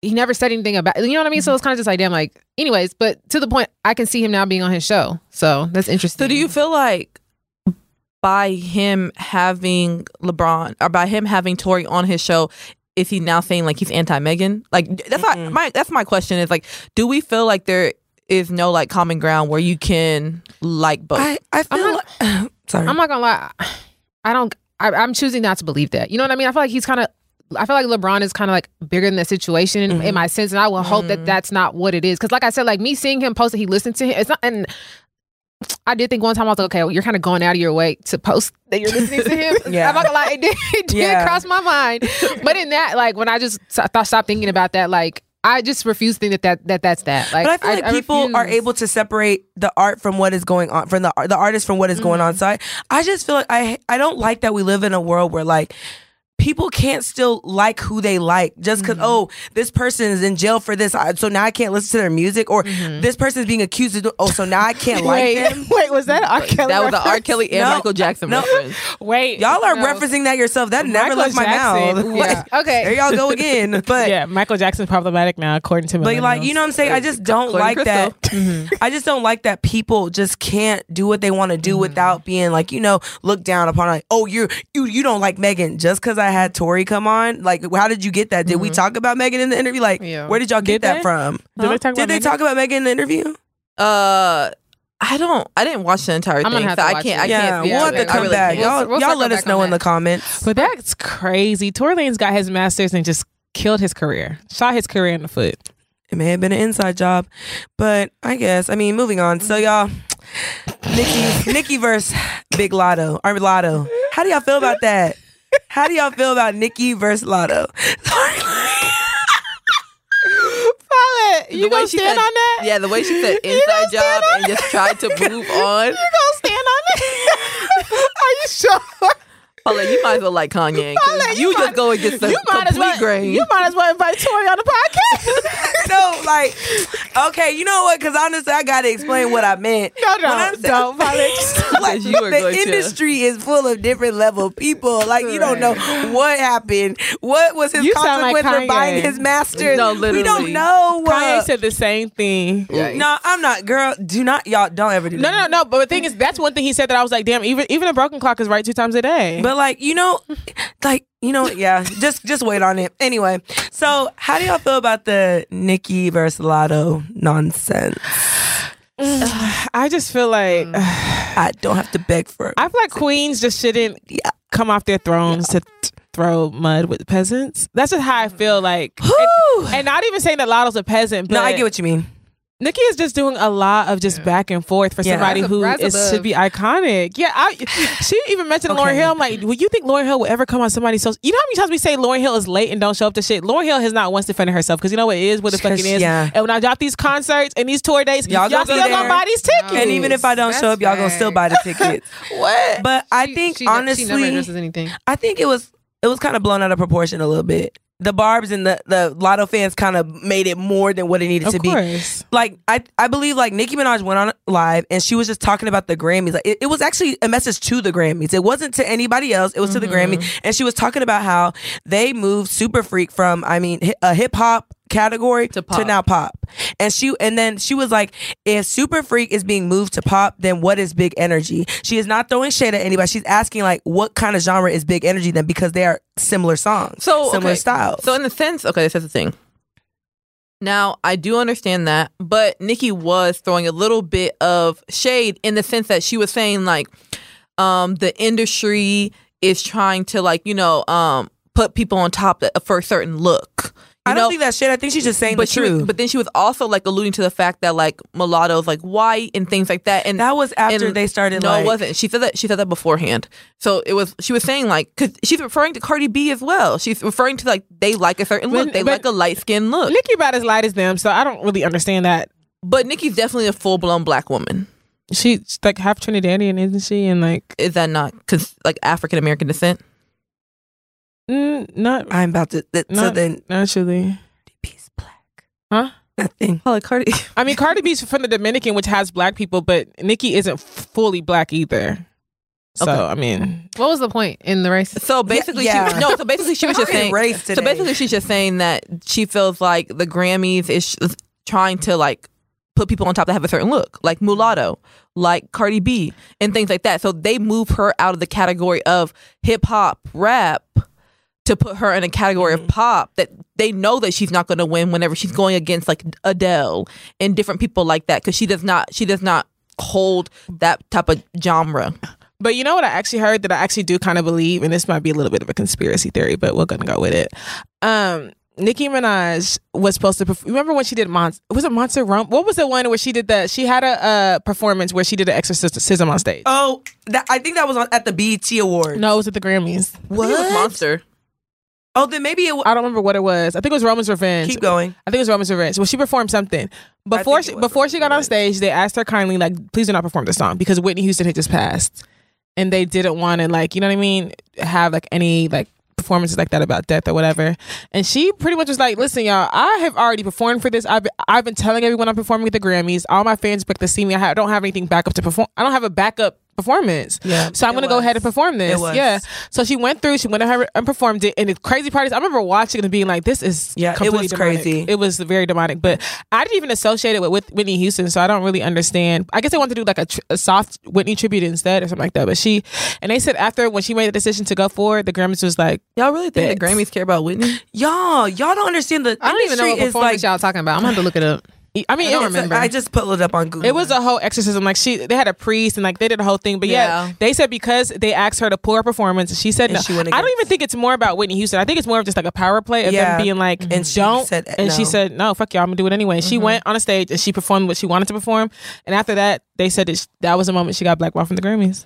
he never said anything about. You know what I mean? So mm-hmm. it's kind of just like, damn, like. Anyways, but to the point, I can see him now being on his show. So that's interesting. So do you feel like by him having LeBron or by him having Tory on his show, is he now saying like he's anti Megan? Like that's not Mm-mm. my that's my question is like, do we feel like there is no like common ground where you can like both? I, I feel I'm like, sorry. I'm not gonna lie. I don't. I, I'm choosing not to believe that. You know what I mean? I feel like he's kind of. I feel like LeBron is kind of like bigger than the situation in, in Mhm. my sense, and I will hope that that's not what it is. Because, like I said, like me seeing him post that he listened to him, it's not. And I did think one time I was like, okay, well, you're kind of going out of your way to post that you're listening to him. Yeah. I'm not gonna lie, it did, it did Yeah. cross my mind. But in that, like when I just thought, stopped thinking about that, like I just refuse to think that, that that that's that. Like, but I feel like people are able to separate the art from what is going on, from the the artist from what is going Mm-hmm. on side. I just feel like I I don't like that we live in a world where like people can't still like who they like just because Mm-hmm. oh this person is in jail for this so now I can't listen to their music or this person is being accused of oh so now I can't like wait, them. wait, was that R. Kelly? that was the R. Kelly and No, Michael Jackson no. reference. Wait, Y'all are No. referencing that yourself. That never Michael left my mouth. yeah. Like, Okay. there y'all go again. But yeah, Michael Jackson's problematic now, according to But like, you know what I'm saying? I just don't like to that. Crystal. I just don't like that people just can't do what they want to do without being like, you know, looked down upon like, oh, you're you you don't like Megan just because I had Tory come on. Like, how did you get that? Did we talk about Megan in the interview? Like, Yeah. where did y'all get Did that they? from? Did they talk Did about they Megan? talk about Megan in the interview? Uh, I don't. I didn't watch the entire I'm thing. gonna have so to I can't. it. I yeah, can't. we'll have to I come really back. can't. Y'all, We'll- we'll y'all let us know on in the comments. But that's crazy. Tory Lanez got his masters and just killed his career, shot his career in the foot. It may have been an inside job, but I guess I mean moving on. So y'all, Nicki, Nicki versus Big Latto or Latto. How do y'all feel about that? How do y'all feel about Nicki versus Latto? Pilot, you gonna stand said- on that? Yeah, the way she said inside job and just tried to move on. You gonna stand on it? Are you sure? Paula, you might as well like Kanye. Paula, you you just go against the you might as complete well. grain. You might as well invite Tory on the podcast. no, like, okay, you know what? Because honestly, I gotta explain what I meant. no, When I'm no, saying- don't, Pilot. like Because you are the going to- industry is full of different level people. Like you don't know what happened. What was his You sound like consequence for Kanye. buying his masters? No, literally. We don't know. Kanye Uh, said the same thing. no, I'm not, girl. Do not, y'all. Don't ever do No, that. no, no. But the thing is, that's one thing he said that I was like, damn. Even even a broken clock is right two times a day. But like, you know, like, you know, yeah, just just wait on it. Anyway, so how do y'all feel about the Nicki versus Latto nonsense? I just feel like mm. I don't have to beg for it. I feel like queens just shouldn't Yeah. come off their thrones to th- throw mud with peasants. That's just how I feel like. And, and not even saying that Latto's a peasant, but no, I get what you mean. Nicki is just doing a lot of just back and forth for Yeah. somebody Rise who above- rise is, above. should be iconic. Yeah, I, she even mentioned Lauryn Hill. I'm like, would you think Lauryn Hill would ever come on somebody's social? You know how many times we say Lauryn Hill is late and don't show up to shit? Lauryn Hill has not once defended herself because you know what it is, what the fuck it Because, is. yeah. And when I drop these concerts and these tour dates, Y'all y'all, gonna still gonna buy these tickets. And even if I don't That's show up, y'all gonna still buy the tickets. what? But I She- think she, she never honestly, addresses anything. I think it was it was kind of blown out of proportion a little bit. The Barbz and the the Latto fans kind of made it more than what it needed of to be. Like I I believe like Nicki Minaj went on live and she was just talking about the Grammys. Like it, it was actually a message to the Grammys. It wasn't to anybody else. It was to the mm-hmm. Grammy. And she was talking about how they moved Super Freak from I mean a hip hop category To pop. to now pop. And she and then she was like, if Super Freak is being moved to pop, then what is Big Energy? She is not throwing shade at anybody. She's asking like, what kind of genre is Big Energy then? Because they are similar songs, So similar okay. styles. So in the sense, okay, this is the thing. Now I do understand that, but Nikki was throwing a little bit of shade in the sense that she was saying like, um, the industry is trying to like you know um put people on top for a certain look. You I don't know? think that shit. I think she's just saying but the she was, but then she was also like alluding to the fact that like mulattoes like white and things like that and that was after and- they started. no, like, it wasn't. She said that she said that beforehand. So it was. She was saying like, because she's referring to Cardi B as well. She's referring to like they like a certain look. They but- like a light skin look. Nicki about as light as them, so I don't really understand that. But Nicki's definitely a full blown black woman. She's like half Trinidadian, isn't she? And like, Is that not because like African American descent? Mm, not I'm about to. Th- so Not- then, naturally, peace black. huh? Nothing. Oh, like Cardi. I mean, Cardi B's from the Dominican, which has black people, but Nicki isn't fully black either. So Okay. I mean, What was the point in the race? So basically, yeah. she no. So basically, she was just saying. race So basically, she's just saying that she feels like the Grammys is is trying to like put people on top that have a certain look, like mulatto, like Cardi B, and things like that. So they move her out of the category of hip hop, rap, to put her in a category of pop that they know that she's not going to win whenever she's going against like Adele and different people like that because she does not she does not hold that type of genre. but you know what I actually heard that I actually do kind of believe, and this might be a little bit of a conspiracy theory, but we're gonna go with it. Um, Nicki Minaj was supposed to. Perf- remember when she did Mon- was it Monster Rump? What was the one where she did that? She had a uh, performance where she did an exorcism on stage. Oh, that, I think that was on, at the BET Awards. No, it was at the Grammys. I think it was Monster. Oh, then maybe it. Was, I don't remember what it was. I think it was Roman's Revenge. keep going. I think it was Roman's Revenge. Well, she performed something before she before she got on stage. They asked her kindly, like, please do not perform this song because Whitney Houston had just passed, and they didn't want to, like, you know what I mean, have like any like performances like that about death or whatever. And she pretty much was like, listen, y'all, I have already performed for this. I've I've been telling everyone I'm performing at the Grammys. All my fans book to see me. I, ha- I don't have anything backup to perform. I don't have a backup performance. Yeah, So I'm gonna go ahead and perform this. Was. Yeah. So she went through. She went ahead and performed it. And the crazy part is, I remember watching it and being like, "This is Yeah, it was demonic. crazy. It was very demonic." But I didn't even associate it with, with Whitney Houston, so I don't really understand. I guess they wanted to do like a, tr- a soft Whitney tribute instead or something like that. But she and they said after when she made the decision to go forward, the Grammys was like, Y'all really think the Grammys care about Whitney? Y'all, y'all don't understand the I don't even know what is performance like. y'all talking about. I'm gonna have to look it up. I mean, I don't remember. I just pulled it up on Google. It was a whole exorcism. Like she, they had a priest and like they did a whole thing. But yeah, Yeah. they said because they asked her to pull her performance, she said And no. she I don't even think it's more about Whitney Houston. I think it's more of just like a power play of Yeah. them being like, mm-hmm. And she don't. said and she no. said no, fuck y'all, I'm gonna do it anyway. And She mm-hmm. went on a stage and she performed what she wanted to perform. And after that, they said that sh- that was the moment she got blackballed from the Grammys.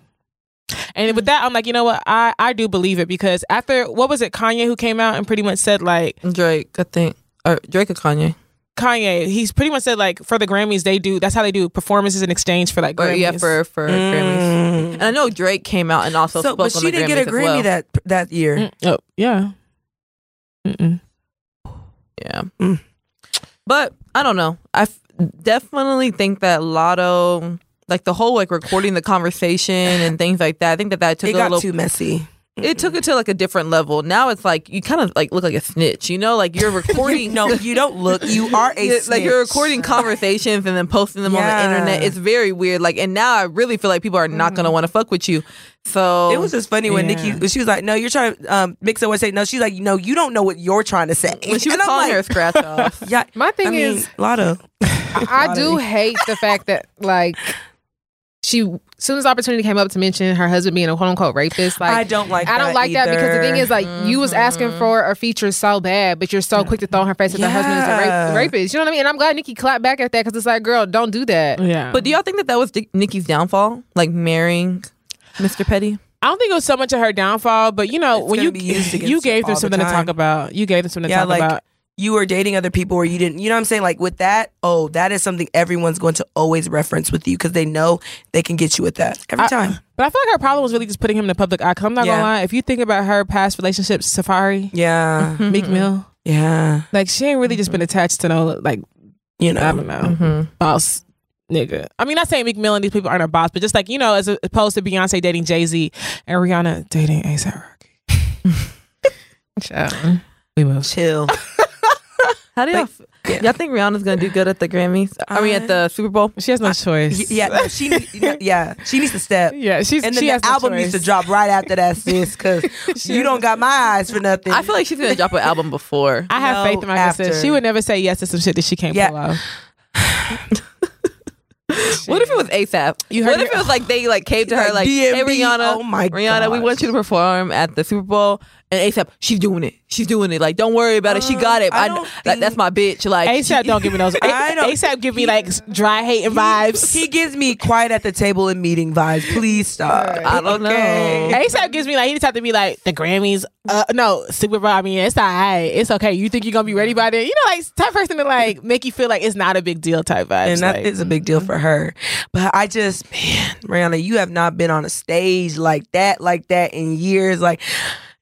And with mm-hmm. that, I'm like, you know what? I I do believe it because after what was it, Kanye who came out and pretty much said like Drake, I think. Or Drake or Kanye? Kanye, he's pretty much said like for the Grammys they do that's how they do performances in exchange for like Or Grammys. yeah, for for Grammys. Mm. And I know Drake came out and also So, spoke but on she didn't Grammys get a Grammy well. that that year. Mm, oh yeah. Mm-mm. Yeah. Mm. But I don't know. I f- definitely think that Latto, like the whole like recording the conversation and things like that. I think that that took It a got little. too messy. It took it to like a different level. Now it's like you kind of like look like a snitch. You know, like you're recording. no, you don't look. You are a Yeah, like you're recording conversations and then posting them Yeah. on the internet. It's very weird. Like, and now I really feel like people are not gonna want to fuck with you. So It was just funny when Yeah. Nicki she was like, "No, you're trying to um, mix it with say no." She's like, "No, you don't know what you're trying to say." when she was And I'm calling like, her a scratch off. Yeah, My thing I mean, is, Latto. I do hate the fact that like she, soon as opportunity came up to mention her husband being a quote unquote rapist, like I don't like. I don't that like that because the thing is, like, you was asking mm-hmm. for a feature so bad, but you're so quick to throw in her face that the husband is a Yeah. rape- rapist. You know what I mean? And I'm glad Nicki clapped back at that because it's like, girl, don't do that. Yeah. But do y'all think that that was Dick- Nicki's downfall, like marrying Mr. Petty? I don't think it was so much of her downfall, but you know, It's when you be used you gave her them all the something to talk about. You gave them something to Yeah, talk like about. You were dating other people where you didn't. You know what I'm saying? Like with that, oh, that is something everyone's going to always reference with you because they know they can get you with that every I- time. But I feel like her problem was really just putting him in the public eye. I'm not Yeah. gonna lie. If you think about her past relationships, Safaree, Yeah, Meek Mill, yeah. like she ain't really just been attached to no like You know, I don't know Mm-hmm. boss nigga. I mean, not saying Meek Mill and these people aren't a boss, but just like you know, as opposed to Beyonce dating Jay Z and Rihanna dating ASAP Rocky. Child. We move. chill. How do y'all? Like, f- Y'all think Rihanna's gonna do good at the Grammys? I mean, at the Super Bowl. She has no Y- choice. yeah, no, she. need- Yeah, she needs to step. yeah. She's And then she the has no album choice. needs to drop right after that, sis, because you don't got my eyes for nothing. I feel like she's gonna drop an album before. I have No, faith in my sister. She would never say yes to some shit that she can't Yeah. pull off. What if it was ASAP? You heard what me- if it was like they like came to her Like like, hey DMV, Rihanna, oh my Rihanna, we gosh. want you to perform at the Super Bowl, and ASAP, she's doing it, she's doing it. Like, don't worry about it, she got it. I I, like, that's my bitch. Like, ASAP don't give me those. I don't- ASAP give me like dry hating vibes. He gives me quiet at the table and meeting vibes. Please stop. I don't know. ASAP gives me like he just have to be like the Grammys. Uh, no, Super Bowl. I mean, it's all right. It's okay. You think you're gonna be ready by then? You know, like type person to like make you feel like it's not a big deal type vibes. and that like, is a big deal for her. But I just, man, Rihanna, you have not been on a stage like that, like that in years. Like,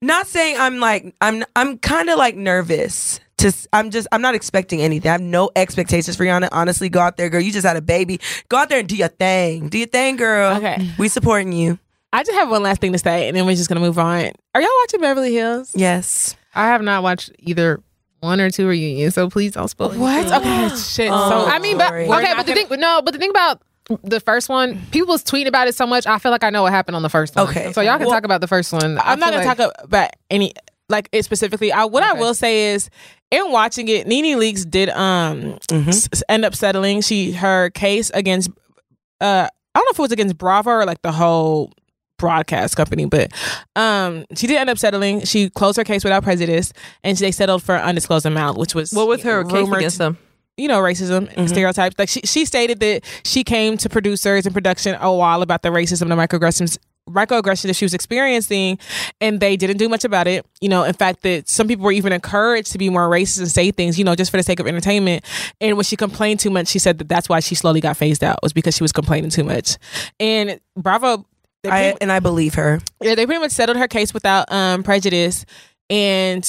not saying I'm like, I'm, I'm kind of like nervous. To, I'm just, I'm not expecting anything. I have no expectations for Rihanna. Honestly, go out there, girl. You just had a baby. Go out there and do your thing. Do your thing, girl. Okay. We supporting you. I just have one last thing to say, and then we're just gonna move on. Are y'all watching Beverly Hills? Yes. I have not watched either one or two reunions, so please don't spoil. What? Okay, oh, shit. Oh, so I mean, but Sorry. okay, not but the gonna- thing, no, but the thing about the first one, people was tweeting about it so much. I feel like I know what happened on the first one. Okay. so y'all can Well, talk about the first one. I I'm not gonna like- talk about any like it specifically. I, what I will say is, in watching it, NeNe Leakes did um Mhm. s- s- end up settling. She her case against uh I don't know if it was against Bravo or like the whole broadcast company, but um she did end up settling. She closed her case without prejudice, and they settled for an undisclosed amount, which was what was her case against them? You know, racism and stereotypes. Like she, she stated that she came to producers and production a while about the racism and the microaggressions microaggression that she was experiencing and they didn't do much about it. You know, in fact that some people were even encouraged to be more racist and say things, you know, just for the sake of entertainment. And when she complained too much, she said that that's why she slowly got phased out was because she was complaining too much. And Bravo I, and I believe her. yeah, they pretty much settled her case without um, prejudice, and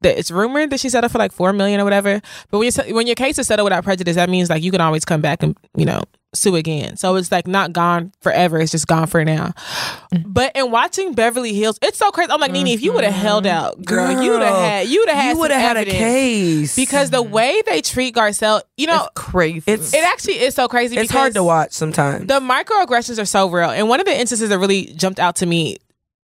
the, it's rumored that she settled for like four million or whatever. But when you when your case is settled without prejudice, that means like you can always come back and you know sue again. So it's like not gone forever; it's just gone for now. Mm. But in watching Beverly Hills, it's so crazy. I'm like Nene, if you would have mm-hmm. held out, girl, you would have had you would have had You would have had a case because the way they treat Garcelle, you know, It's crazy. it's it actually is so crazy. it's hard to watch sometimes. the microaggressions are so real. And one of the instances that really jumped out to me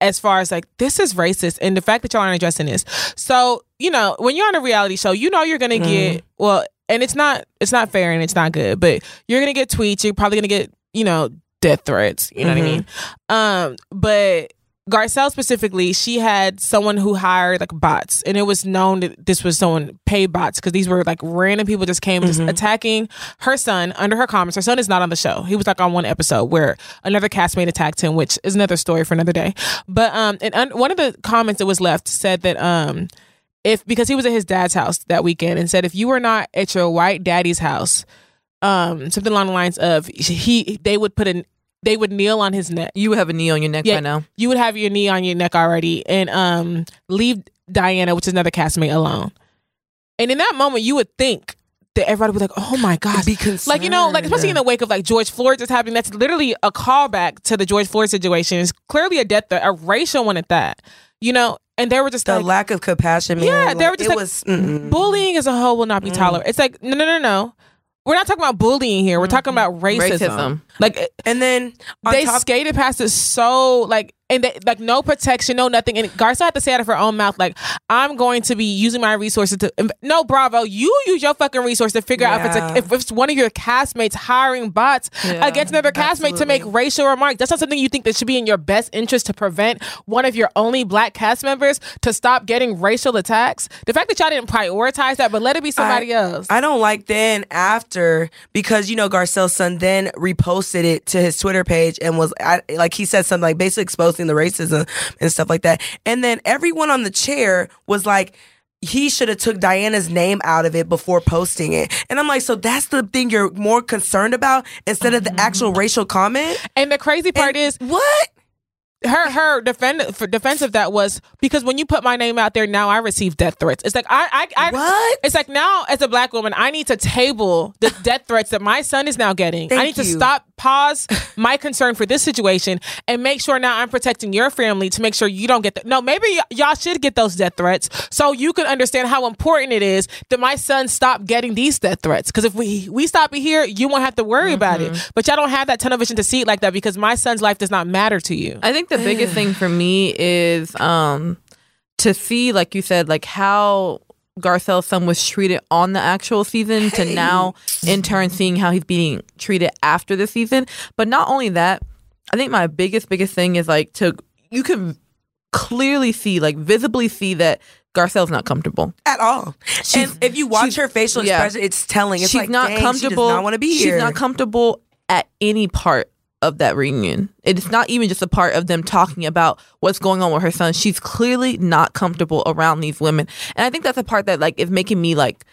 as far as like this is racist and the fact that y'all aren't addressing this. So, you know, when you're on a reality show, you know you're gonna get well and it's not it's not fair and it's not good, but you're gonna get tweets, you're probably gonna get, you know, death threats. You know what I mean? Um, but Garcelle specifically, she had someone who hired like bots, and it was known that this was someone paid bots because these were like random people just came just attacking her son under her comments. Her son is not on the show; he was like on one episode where another castmate attacked him, which is another story for another day. But um, and un- one of the comments that was left said that um, if because he was at his dad's house that weekend and said if you were not at your white daddy's house, um, something along the lines of he they would put an they would kneel on his neck you would have a knee on your neck Yeah. right now. you would have your knee on your neck already and um leave Diana, which is another castmate, alone. And in that moment, you would think that everybody would be like, "Oh my god!" Be concerned. Like you know, like especially in the wake of like George Floyd just happening. That's literally a callback to the George Floyd situation. It's clearly a death threat, a racial one at that. You know, and they were just the like, lack of compassion. Man, Yeah, they were just it like, was mm-mm. bullying as a whole will not be tolerated. It's like no, no, no, no. We're not talking about bullying here. We're talking mm-hmm. about racism. Racism. Like And then on they top, skated past it so like and they, like no protection, no nothing. And Garcelle had to say out of her own mouth, like, I'm going to be using my resources to no bravo, you use your fucking resource to figure out if it's Yeah. a, if it's one of your castmates hiring bots Yeah, against another castmate to make racial remarks. That's not something you think that should be in your best interest to prevent one of your only black cast members to stop getting racial attacks. The fact that y'all didn't prioritize that, but let it be somebody else. I don't like then after because you know Garcelle's son then reposted it to his Twitter page and was I, like he said something like basically exposing the racism and stuff like that. And then everyone on the chair was like he should have took Diana's name out of it before posting it. And I'm like, so that's the thing you're more concerned about instead of the actual mm-hmm. racial comment? and the crazy part is What? her her defend for defense of that was because when you put my name out there now I receive death threats. It's like I I, I What? It's like now as a black woman I need to table the death threats that my son is now getting. I Thank need to stop pause my concern for this situation and make sure now I'm protecting your family to make sure you don't get that. No, maybe y- y'all should get those death threats so you can understand how important it is that my son stop getting these death threats. Because if we we stop it here, you won't have to worry about Mm-hmm. it. But y'all don't have that tunnel vision to see it like that because my son's life does not matter to you. I think the biggest thing for me is um to see, like you said, like how Garcelle's son was treated on the actual season to now in turn seeing how he's being treated after the season. But not only that, I think my biggest biggest thing is like to you can clearly see like visibly see that Garcelle's not comfortable. at all. and if you watch her facial yeah. expression, it's telling. It's she's like, not comfortable. She does not want to be here. She's not comfortable at any part of that reunion. It's not even just a part of them talking about what's going on with her son. She's clearly not comfortable around these women, and I think that's a part that like is making me like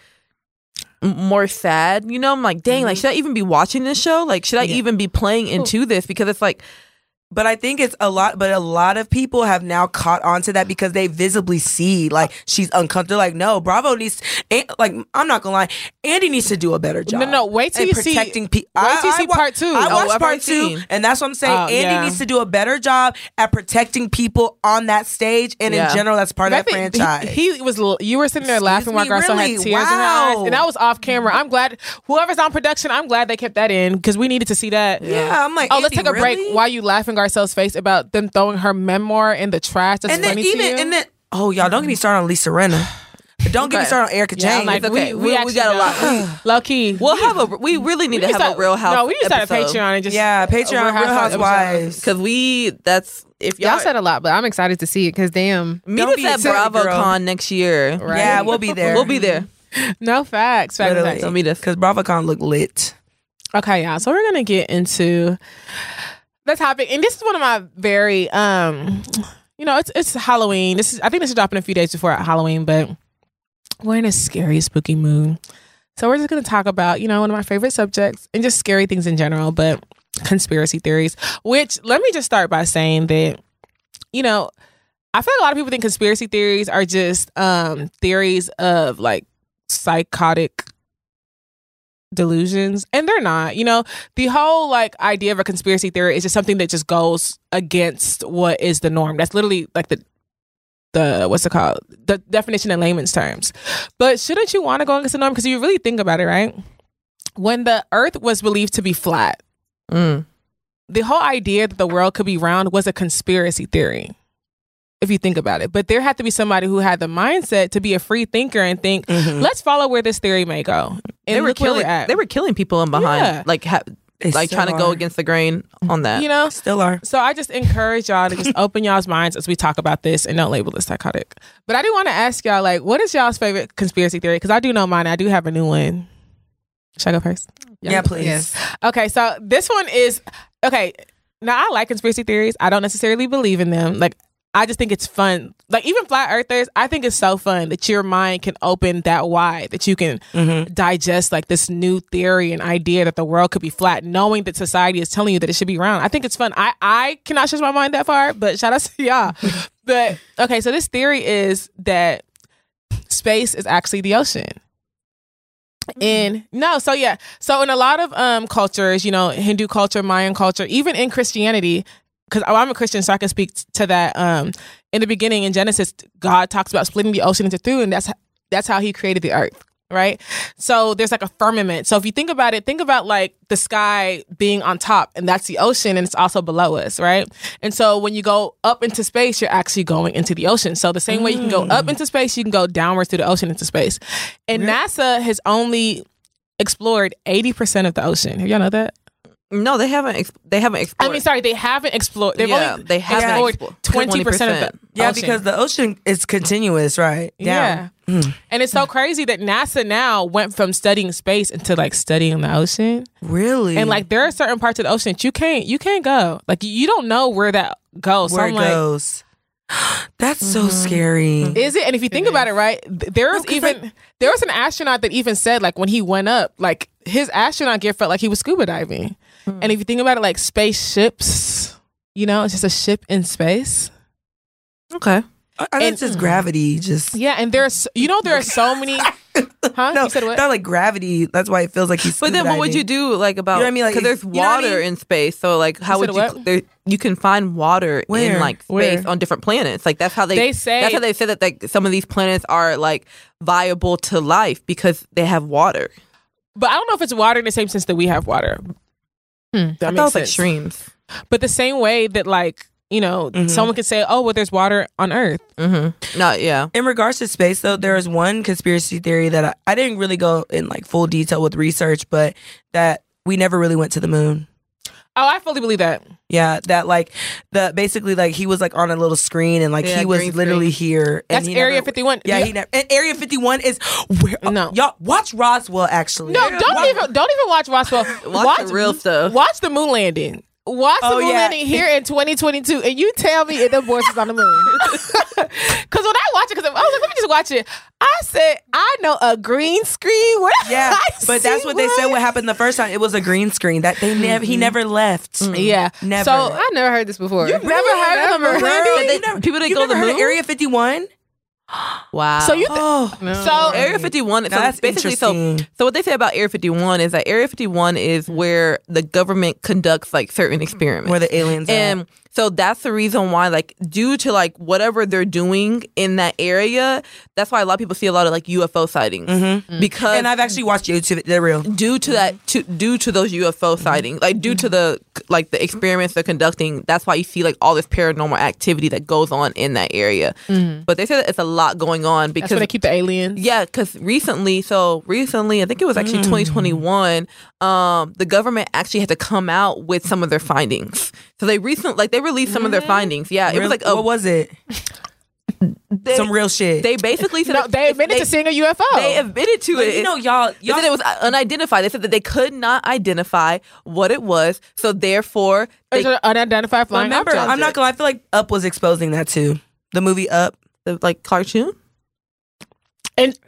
more sad. You know, I'm like, dang, like should I even be watching this show? Like, should I Mm-hmm. Yeah. even be playing into this? Because it's like, But I think it's a lot. But a lot of people have now caught on to that because they visibly see like she's uncomfortable. Like, no, Bravo needs. And, like, I'm not gonna lie, Andy needs to do a better job. No, no, wait till you see- protecting people. wait till you see part two. I watched part two, and that's what I'm saying. Oh, Andy yeah. needs to do a better job at protecting people on that stage, and Yeah. in general, that's part I of that franchise. He, he was. You were sitting there Excuse laughing while Garcelle really? had tears in her eyes, and that was off camera. I'm glad whoever's on production. I'm glad they kept that in because we needed to see that. yeah, I'm like, Oh, let's take a break. really? Why you laughing Garcelle's face about them throwing her memoir in the trash? That's and then funny even to you. and then oh y'all don't get me started on Lisa Rinna. Don't get me started on Erika yeah, I'm Jayne. like, okay. we, We- we actually got a lot. don't. Low key. we'll have a. We really need we to have start- a Real House. No, we need to start a. Patreon and just yeah, Patreon, Real Housewives. because we. That's if y'all, Y'all said a lot, but I'm excited to see it because damn, meet Don't us be at. BravoCon next year. Right. Yeah, we'll be there. We'll be there. No facts. facts, Literally. facts. So meet us. because BravoCon look lit. Okay, y'all. So we're gonna get into the topic, and this is one of my very, um, you know, it's it's Halloween. This is I think this is dropping a few days before Halloween, but we're in a scary, spooky mood. So we're just gonna talk about, you know, one of my favorite subjects and just scary things in general, but conspiracy theories. Which let me just start by saying that, you know, I feel like a lot of people think conspiracy theories are just um theories of like psychotic delusions and they're not you know? The whole like idea of a conspiracy theory is just something that just goes against what is the norm. That's literally like the the what's it called? The definition in layman's terms. But shouldn't you want to go against the norm? Because you really think about it right? When the earth was believed to be flat Mm. the whole idea that the world could be round was a conspiracy theory if you think about it. But there had to be somebody who had the mindset to be a free thinker and think Mhm. let's follow where this theory may go and They were killing. we're. They were killing people in behind, Yeah. like ha- They like still trying to go are. against the grain mm. on that. you know Still are. so i just encourage y'all to just open y'all's minds as we talk about this and don't label it psychotic but i do want to ask y'all like what is y'all's favorite conspiracy theory because i do know mine i do have a new one should i go first Yeah, please. Yes. Okay, so this one is okay. Now I like conspiracy theories. I don't necessarily believe in them. Like I just think it's fun. Like even flat earthers, I think it's so fun that your mind can open that wide that you can Mm-hmm. digest like this new theory and idea that the world could be flat, knowing that society is telling you that it should be round. I think it's fun. I I cannot stretch my mind that far, but shout out to y'all. but okay, so this theory is that space is actually the ocean. And no, so yeah, so in a lot of um cultures, you know, Hindu culture, Mayan culture, even in Christianity, because I'm a Christian, so I can speak to that. Um, in the beginning, in Genesis, God talks about splitting the ocean into two, and that's that's how He created the earth, right? So there's like a firmament. So if you think about it, think about like the sky being on top, and that's the ocean, and it's also below us, right? And so when you go up into space, you're actually going into the ocean. So the same way you can go up into space, you can go downwards through the ocean into space. And NASA has only explored 80% of the ocean. Have y'all know that? No, they haven't. Ex- they haven't explored. I mean, sorry, they haven't explored. They've Yeah, only they haven't explored explored 20% of the Yeah, ocean. because the ocean is continuous, right? Down. Yeah. And it's so crazy that NASA now went from studying space into like studying the ocean. Really? And like there are certain parts of the ocean that you can't you can't go. Like you don't know where that goes. where so it I'm like, goes. That's so mm-hmm. scary. Mm-hmm. Is it? And if you think about it, right, th- there was 'cause, even there was an astronaut that even said like when he went up, like his astronaut gear felt like he was scuba diving. And if you think about it, like spaceships, you know, it's just a ship in space. okay. I, I think it's just gravity. Just Yeah, and there's you know there are so many. Huh? no, you said what? not like gravity. That's why it feels like he's. But then, what would you do? Like about? You know what I mean? Like, because there's you know I water mean? in space. So like, how You would you? There, you can find water Where? in like space Where? on different planets. Like that's how they. They say- that's how they say that like some of these planets are like viable to life because they have water. But I don't know if it's water in the same sense that we have water. Hmm. That I makes thought it was like streams. But the same way that like you know, someone could say, "Oh, well, there's water on Earth." Mm-hmm. No, yeah. In regards to space, though, there is one conspiracy theory that I, I didn't really go in like full detail with research, but that we never really went to the moon. Oh, I fully believe that. Yeah, that like the basically like he was like on a little screen and like Yeah, he was green literally here. and That's he Area never- 51. Yeah, Yeah. he never. And Area 51 is where. Uh, no. y'all watch Roswell. Actually, No, don't Watch- even don't even watch Roswell. Watch the real stuff. Watch the moon landing. Watch the Oh, moon yeah. landing here in 2022, and you tell me if the boys is on the moon. Because when I watch it, because I was like, let me just watch it. I said, I know a green screen. Where Yeah, but that's see what they said. What happened the first time? It was a green screen. That they never. He mm-hmm. never left. Mm-hmm. Mm-hmm. Yeah, Never. So I never heard this before. You've never heard of a moon landing? But they- You never- people didn't you go to the never heard of moon? Area 51. Wow. So you th- Oh, No. so Area 51 so that's basically so so what they say about Area 51 is that Area 51 is where the government conducts like certain experiments. where the aliens are. And so that's the reason why like due to like whatever they're doing in that area, that's why a lot of people see a lot of like UFO sightings mm-hmm. Mm-hmm. because And I've actually watched YouTube. They're real. due to that to due to those UFO mm-hmm. sightings, like due to the like the experiments they're conducting, that's why you see like all this paranormal activity that goes on in that area. But they say that it's a lot going on that's because where they keep the aliens. yeah, because recently, so recently, I think it was actually mm. 2021. Um, the government actually had to come out with some of their findings. So they recently, like, they released some of their mm-hmm. findings. Yeah, it was like a, what was it? they, Some real shit. They basically said No, they admitted to seeing a UFO. They admitted to But it. you know, y'all, They y'all said it was unidentified. They said that they could not identify what it was. So therefore, they, It's an unidentified flying remember. object. I'm not gonna. I feel like Up was exposing that too. The movie Up. the like cartoon.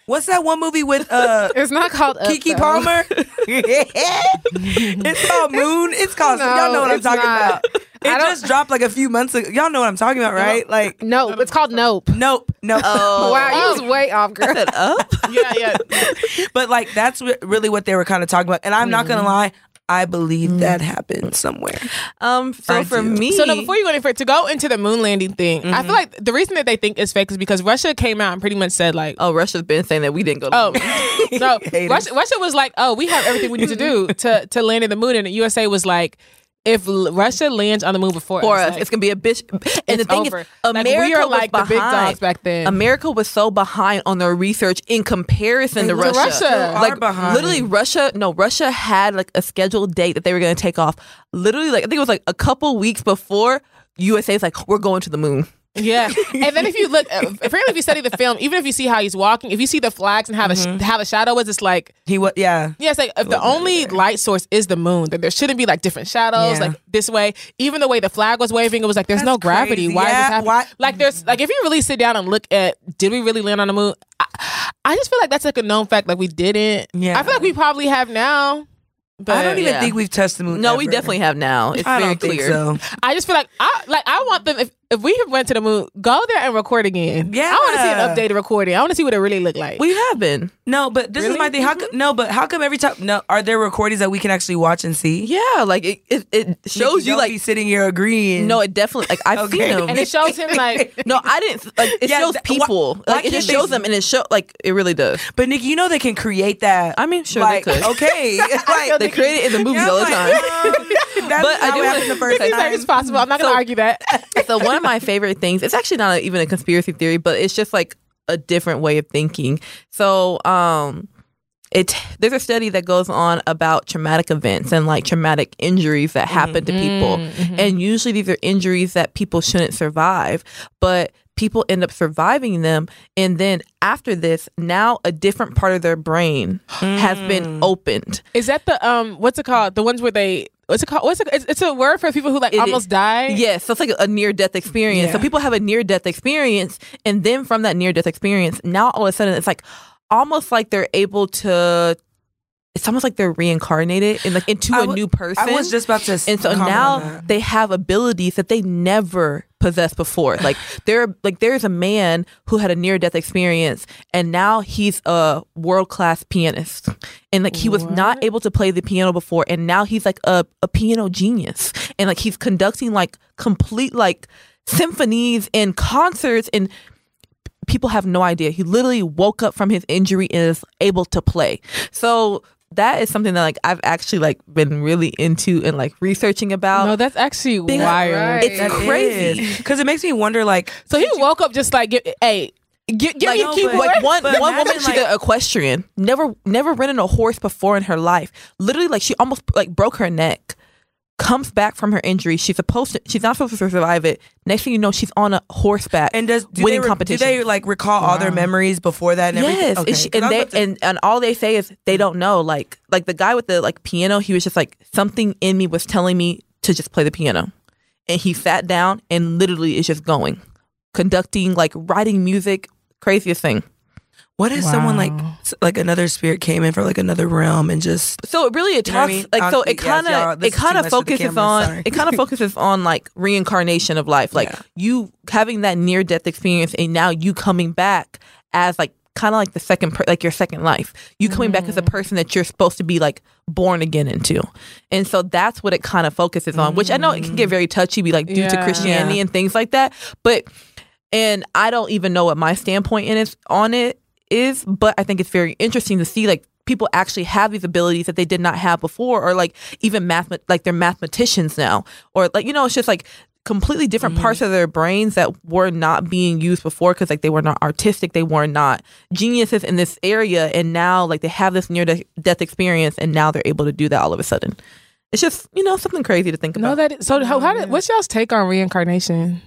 What's that one movie with uh It's not called Up, Keke though. Palmer? it's called Moon. It's called. No, y'all know what I'm it's talking not. about. It just dropped like a few months ago. Y'all know what I'm talking about, right? Like, No, it's called Nope. nope, nope. Oh, wow, you was way off, girl. up. yeah, yeah. But like, that's re- really what they were kind of talking about. And I'm not gonna lie, I believe that happened somewhere. Um. So I for do. me, So no, before you go any further, to go into the moon landing thing, I feel like the reason that they think it's fake is because Russia came out and pretty much said like, oh, Russia's been saying that we didn't go. To oh, the moon. no, Russia, Russia was like, oh, we have everything we need to do to to land in the moon, and the USA was like, if Russia lands on the moon before for us, us. like, it's gonna be a bitch. And the thing over. is, Like, America we are was like the big behind. dogs back then. America was so behind on their research in comparison to They Russia. Russia. Like behind. literally, Russia. No, Russia had like a scheduled date that they were going to take off. Literally, like I think it was like a couple weeks before USA is like, we're going to the moon. Yeah, and then if you look, uh, apparently if you study the film, even if you see how he's walking, if you see the flags and how the sh- how the shadow was, it's like He was, yeah. yeah, it's like if the only light source is the moon, then there shouldn't be like different shadows, Yeah. like this way. Even the way the flag was waving, it was like there's no gravity. crazy. Why is this happening? why- Like there's like if you really sit down and look at did we really land on the moon? I, I just feel like that's like a known fact. Like we didn't. Yeah. I feel like we probably have now. But I don't even yeah. think we've touched the moon. No, we definitely have now. It's I very don't think clear. so. I just feel like I like I want them if if we went to the moon, go there and record again. Yeah. I want to see an updated recording. I want to see what it really looked like. We have been. No, but this is my thing. How come? No, but how come every time? No, are there recordings that we can actually watch and see? Yeah, like it, it, it shows Nikki, you don't like be sitting here agreeing. no, it definitely like I've Okay. seen them. and it shows him like no, I didn't like it Yeah, shows th- why- people. why like it just they- shows them and it show like it really does. but Nikki, you know they can create that. I mean, sure like, they could. Okay, like, They create it in the movies Yeah, all the like, time. um, that's But I do it wanna- happened the first Nikki's time. it's possible. I'm not gonna argue that. so one of my favorite things it's actually not even a conspiracy theory but it's just like a different way of thinking. So um it there's a study that goes on about traumatic events and like traumatic injuries that happen to people mm-hmm, mm-hmm. and usually these are injuries that people shouldn't survive but people end up surviving them and then after this now a different part of their brain has been hmm. opened Is that the um what's it called? The ones where they what's it called? What's it? It's, a word for people who like It almost is. die. Yes, so it's like a near death experience. So people have a near death experience, and then from that near death experience, now all of a sudden it's like almost like they're able to. It's almost like they're reincarnated in like into I a w- new person. I was just about to. and so now they have abilities that they never possessed before. Like there, like there's a man who had a near death experience, and now he's a world class pianist. And like he was not able to play the piano before, and now he's like a, a piano genius, and like he's conducting like complete like symphonies and concerts and people have no idea. He literally woke up from his injury and is able to play. So that is something that like I've actually like been really into and like researching about. No, that's actually wild. Right. It's crazy. because it makes me wonder. Like, So he woke up just like, hey, give, give like, me no, keyboard. like one But one imagine, woman she's like- an equestrian never never ridden a horse before in her life literally like she almost like broke her neck comes back from her injury she's supposed to she's not supposed to survive it next thing you know she's on a horseback and does do winning they, re- competition Do they like recall all their memories before that? And everything? yes Okay, and, she, 'cause and they to- and, and all they say is they don't know like like the guy with the like piano he was just like something in me was telling me to just play the piano and he sat down and literally is just going conducting like writing music craziest thing what if someone like like another spirit came in from like another realm and just So it really it You know I talks mean? like so it kind of this it is too kind of much for the focuses camera, on sorry. it kind of focuses on like reincarnation of life, like Yeah. you having that near death experience and now you coming back as like kind of like the second per- like your second life. You coming back as a mm-hmm. person that you're supposed to be like born again into. And so that's what it kind of focuses on, which I know it can get mm-hmm. very touchy be like due to Yeah. Christianity and things like that, but and I don't even know what my standpoint in it on it is, but I think it's very interesting to see like people actually have these abilities that they did not have before, or like even math, like they're mathematicians now, or like you know, it's just like completely different mm-hmm. parts of their brains that were not being used before because like they were not artistic, they were not geniuses in this area, and now like they have this near de- death experience, and now they're able to do that all of a sudden. It's just you know something crazy to think no, about. that is, so. How, how did, what's y'all's take on reincarnation?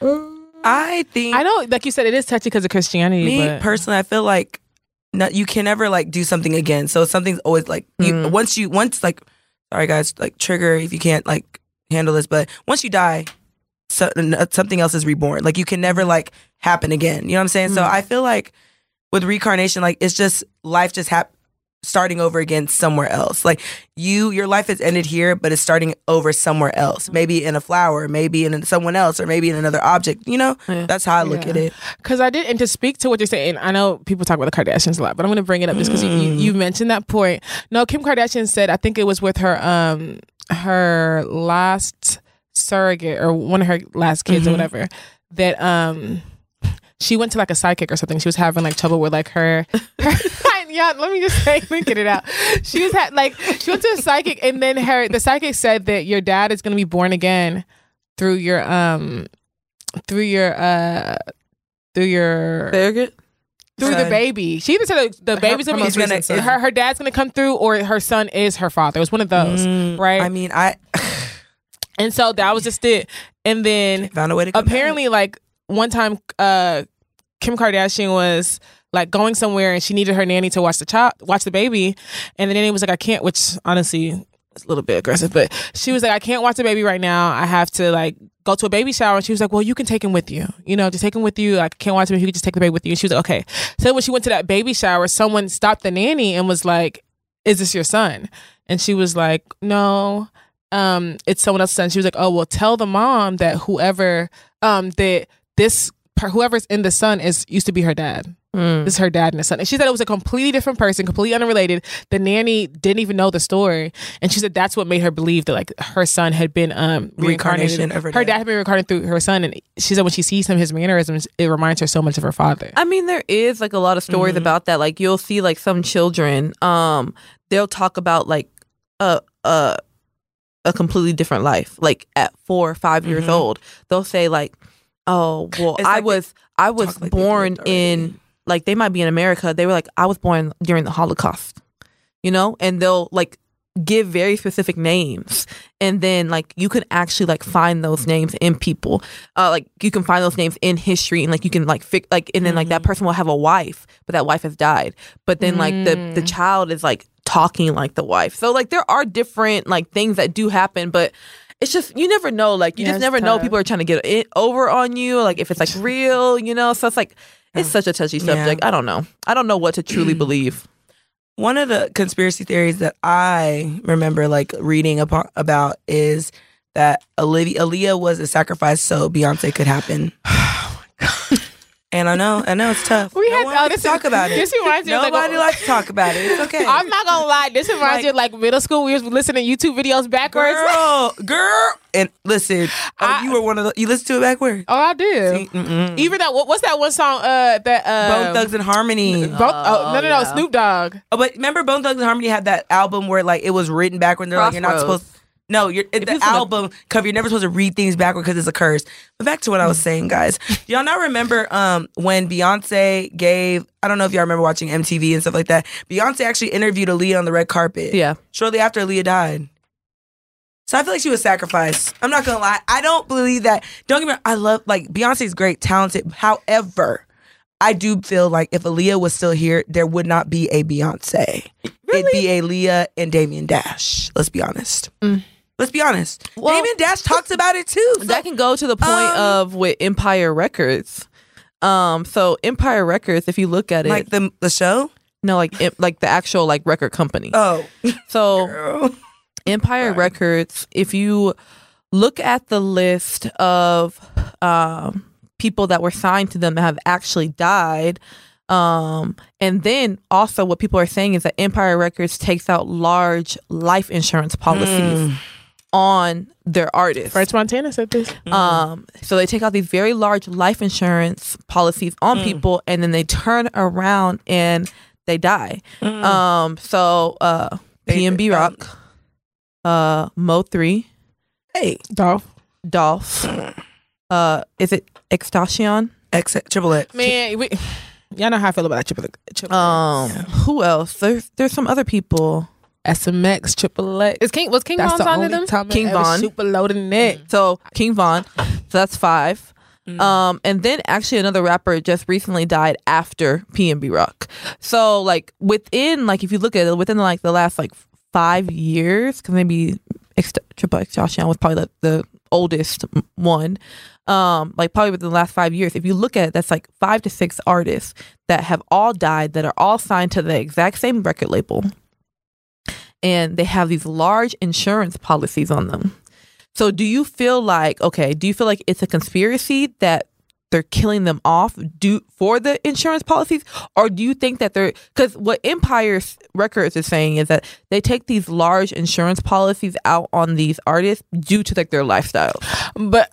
Um, I think I know, like you said, it is touchy because of Christianity. me but personally, I feel like no, you can never like do something again. So something's always like you Mm. once you once like sorry guys like trigger if you can't like handle this, but once you die, so, something else is reborn. Like you can never like happen again. You know what I'm saying? So Mm. I feel like with reincarnation, like it's just life just hap starting over again somewhere else. Like you, your life has ended here, but it's starting over somewhere else. Maybe in a flower, maybe in someone else, or maybe in another object. You know, Yeah. that's how I look Yeah. at it. Because I did, and to speak to what you're saying, I know people talk about the Kardashians a lot, but I'm going to bring it up just because you, you, Mm. you mentioned that point. No, Kim Kardashian said, I think it was with her um her last surrogate or one of her last kids or Mhm. whatever that um she went to like a psychic or something. She was having like trouble with like her. her yeah, let me just say, let me get it out. She was had like she went to a psychic, and then her the psychic said that your dad is going to be born again through your um through your uh through your Surrogate? through the baby. She either said the Her- baby's her gonna be son. her her dad's gonna come through, or her son is her father. It was one of those, Mm, right? I mean, I and so that was just it. And then found a way to apparently, like one time, uh, Kim Kardashian was like going somewhere, and she needed her nanny to watch the child, watch the baby, and the nanny was like, "I can't," which honestly is a little bit aggressive, but she was like, "I can't watch the baby right now. I have to like." Go to a baby shower, and she was like, "Well, you can take him with you. You know, just take him with you. Like, can't watch him. You could just take the baby with you." And she was like, "Okay." So when she went to that baby shower, someone stopped the nanny and was like, "Is this your son?" And she was like, "No, um, it's someone else's son." She was like, "Oh, well, tell the mom that whoever, um, that this whoever's in the son is used to be her dad. Mm. This is her dad and the son." And she said it was a completely different person, completely unrelated. The nanny didn't even know the story, and she said that's what made her believe that like her son had been um Reincarnation reincarnated. of her Her dad. had been reincarnated through her son, and she said when she sees him, his mannerisms, it reminds her so much of her father. I mean, there is like a lot of stories Mhm. about that. Like you'll see like some children, um, they'll talk about like a a a completely different life. Like at four or 5 years Mhm. old, they'll say like, "Oh, well, It's I like was I was like born in like they might be in America. They were like, I was born during the Holocaust, you know, and they'll like give very specific names. And then like you can actually like find those names in people. Uh like you can find those names in history and like you can like fig- like and then like that person will have a wife but that wife has died. But then like the the Mm. child is like talking like the wife. So like there are different like things that do happen but it's just you never know like you Yeah, just never know people are trying to get it over on you like if it's like real you know? So it's like it's such a touchy Yeah. subject i don't know. I don't know what to truly believe. One of the conspiracy theories that I remember like reading about, about is that Olivia Aaliyah was a sacrifice so Beyonce could happen. And I know, I know it's tough. We no had one oh, likes this to talk about it. This reminds me of like Nobody a- likes to talk about it. It's okay. I'm not gonna lie. This reminds me of like middle school. We was listening to YouTube videos backwards. girl, girl. And listen, oh, you were one of the. You listened to it backwards. Oh, I did. Mm-mm. Even that. What, what's that one song? Uh, that uh, Bone Thugs-n-Harmony. Bo- oh, no, no, no. yeah. Snoop Dogg. Oh, but remember Bone Thugs-n-Harmony had that album where like it was written backward. And they're like, you're not Crossroads. supposed. No, you're the you listen to- album cover. You're never supposed to read things backward because it's a curse. But back to what I was saying, guys. Do y'all not remember um when Beyonce gave? I don't know if y'all remember watching MTV and stuff like that. Beyonce actually interviewed Aaliyah on the red carpet. Yeah. shortly after Aaliyah died. So I feel like she was sacrificed. I'm not gonna lie. I don't believe that. Don't get me. I love like Beyonce's great, talented. However, I do feel like if Aaliyah was still here, there would not be a Beyonce. Really? It'd be Aaliyah and Damon Dash. Let's be honest. Let's be honest. Well- Damon Dash talks about it too. So- that can go to the point Um, of with Empire Records. Um, so Empire Records, if you look at it, like the the show. no, like it, like the actual like record company. Oh, so girl. Empire Records, if you look at the list of um, people that were signed to them that have actually died, um, and then also what people are saying is that Empire Records takes out large life insurance policies on their artists. French Montana said this. Um, so they take out these very large life insurance policies on Mm. people, and then they turn around and they die. Um, so uh, Mm. They- PNB um, Rock, uh, Mo three, Hey, Dolph. Dolph, uh, is it Extastion? X Triple X. Man, we, y'all know how I feel about that triple. triple Um, who else? There's there's some other people. SMX, Triple X. Is King was King That's Von the signed to only them? time King ever Von. super loaded neck. So King Von, so that's five. Mm. Um, and then actually another rapper just recently died after PNB Rock. So like within like if you look at it within like the last like five years, because maybe Ex- Triple X Joshua was probably the, the oldest one. Um, like probably within the last five years, if you look at it, that's like five to six artists that have all died that are all signed to the exact same record label, and they have these large insurance policies on them. So do you feel like okay, do you feel like it's a conspiracy that they're killing them off do for the insurance policies or do you think that they're cuz what Empire Records is saying is that they take these large insurance policies out on these artists due to like their lifestyle. But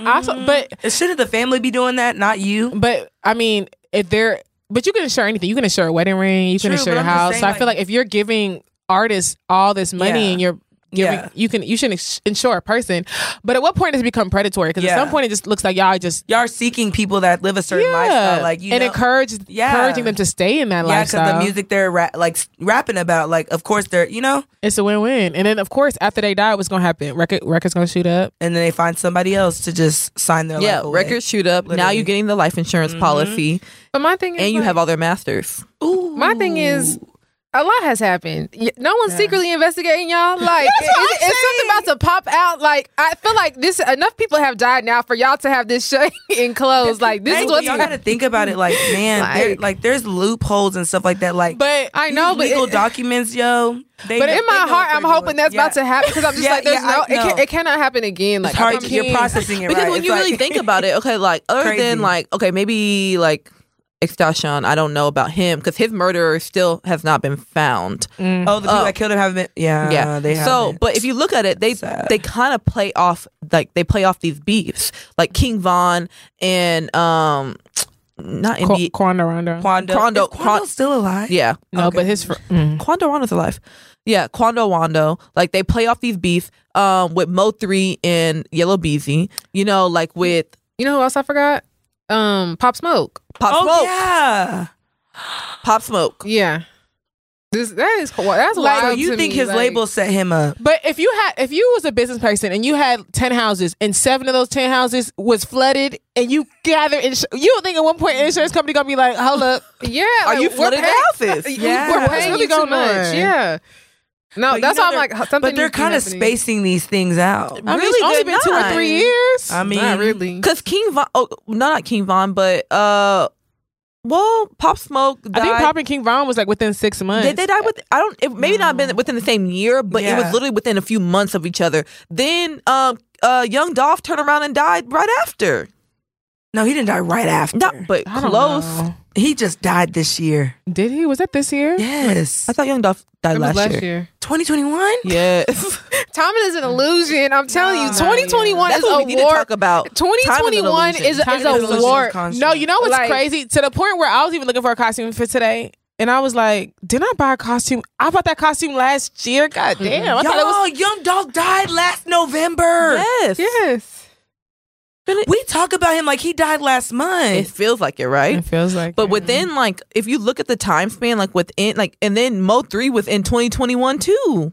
also, mm-hmm. but Shouldn't the family be doing that, not you? but I mean, if they're but you can insure anything. You can insure a wedding ring. You can True, insure but your house. saying, so I feel like- like if you're giving artists all this money Yeah. and you're giving, Yeah. you can you shouldn't insure a person. But at what point does it become predatory? Because at some point it just looks like y'all just Y'all are seeking people that live a certain yeah, lifestyle, like you and know. encourage Yeah. encouraging them to stay in that lifestyle. yeah, because the music they're ra- like rapping about, like of course they're you know, it's a win win. And then of course after they die, what's gonna happen? Record records gonna shoot up. and then they find somebody else to just sign their yeah, life records shoot up. Now you're getting the life insurance mm-hmm. policy But my thing is, and you have all their masters. Ooh. My thing is, a lot has happened. No one's secretly investigating y'all. Like, what is, I'm is something about to pop out? Like, I feel like this. Enough people have died now for y'all to have this shut and closed. Like, this Hey, is but what's y'all got to think about it. Like, man, there, Like- like there's loopholes and stuff like that. Like, But I know, these but legal it- documents, yo. They, But in my heart, I'm hoping doing. that's Yeah. about to happen because I'm just Yeah, like, there's yeah, no, I it, can, know. it cannot happen again. Like, It's hard. I'm to- You're keen. processing it Because right. when It's you like- really think about it, okay, like other Crazy. than like okay, maybe like Extastion, I don't know about him because his murderer still has not been found. oh, the people Oh. that killed him haven't been. Yeah, yeah, they so haven't. but if you look at it, they Sad. they kind of play off like they play off these beefs, like King Von and um, not Qu- NBA. Quando Rondo. Quando, Quando- is Quando Quan- still alive? yeah, No, Okay. but his fr- mm. Quando Rondo's alive. Yeah, Quando Wando. Like they play off these beefs um with Mo three and Yella Beezy. You know, like with You know who else I forgot? Um, Pop Smoke. Pop Oh Smoke. yeah. Pop Smoke. Yeah. This that is that's Like, wild you to think me, his like- label set him up? But if you had, if you was a business person and you had ten houses and seven of those ten houses was flooded and you gather, ins- you don't think at one point an insurance company gonna be like, hold up, Yeah, Are like, you we're flooding paying- houses? Yeah. we're paying really you too much. on? Yeah. No, But you that's know why I'm like something. But they're needs to be kind of spacing these things out. I mean, it's Really, only they're been two or three years. I mean, Not really. Because King Von, oh, no, not King Von, but uh, well, Pop Smoke died. I think Pop and King Von was like within six months. Did they die with? I don't. It maybe not been within the same year, but it was literally within a few months of each other. Then, um, uh, Young Dolph turned around and died right after. No, he didn't die right after. Not, but I don't close. know. he just died this year. Did he? Was that this year? Yes. I thought Young Dolph died It was last, last year. year. 2021? Yes. Time is an illusion. I'm telling you, Nah, 2021 That's is what a we need to warp. talk about. Time is an 2021 illusion. is, a- Time is is an a illusion. warp. Constant. No, you know what's Like- crazy? To the point where I was even looking for a costume for today. And I was like, didn't I buy a costume? I bought that costume last year. God damn. I thought it was Y'all, Young Dog died last November. Yes. Yes. We talk about him like he died last month. It feels like it, right? It feels like But it. within like if you look at the time span, like within like and then Mo three within twenty twenty one too.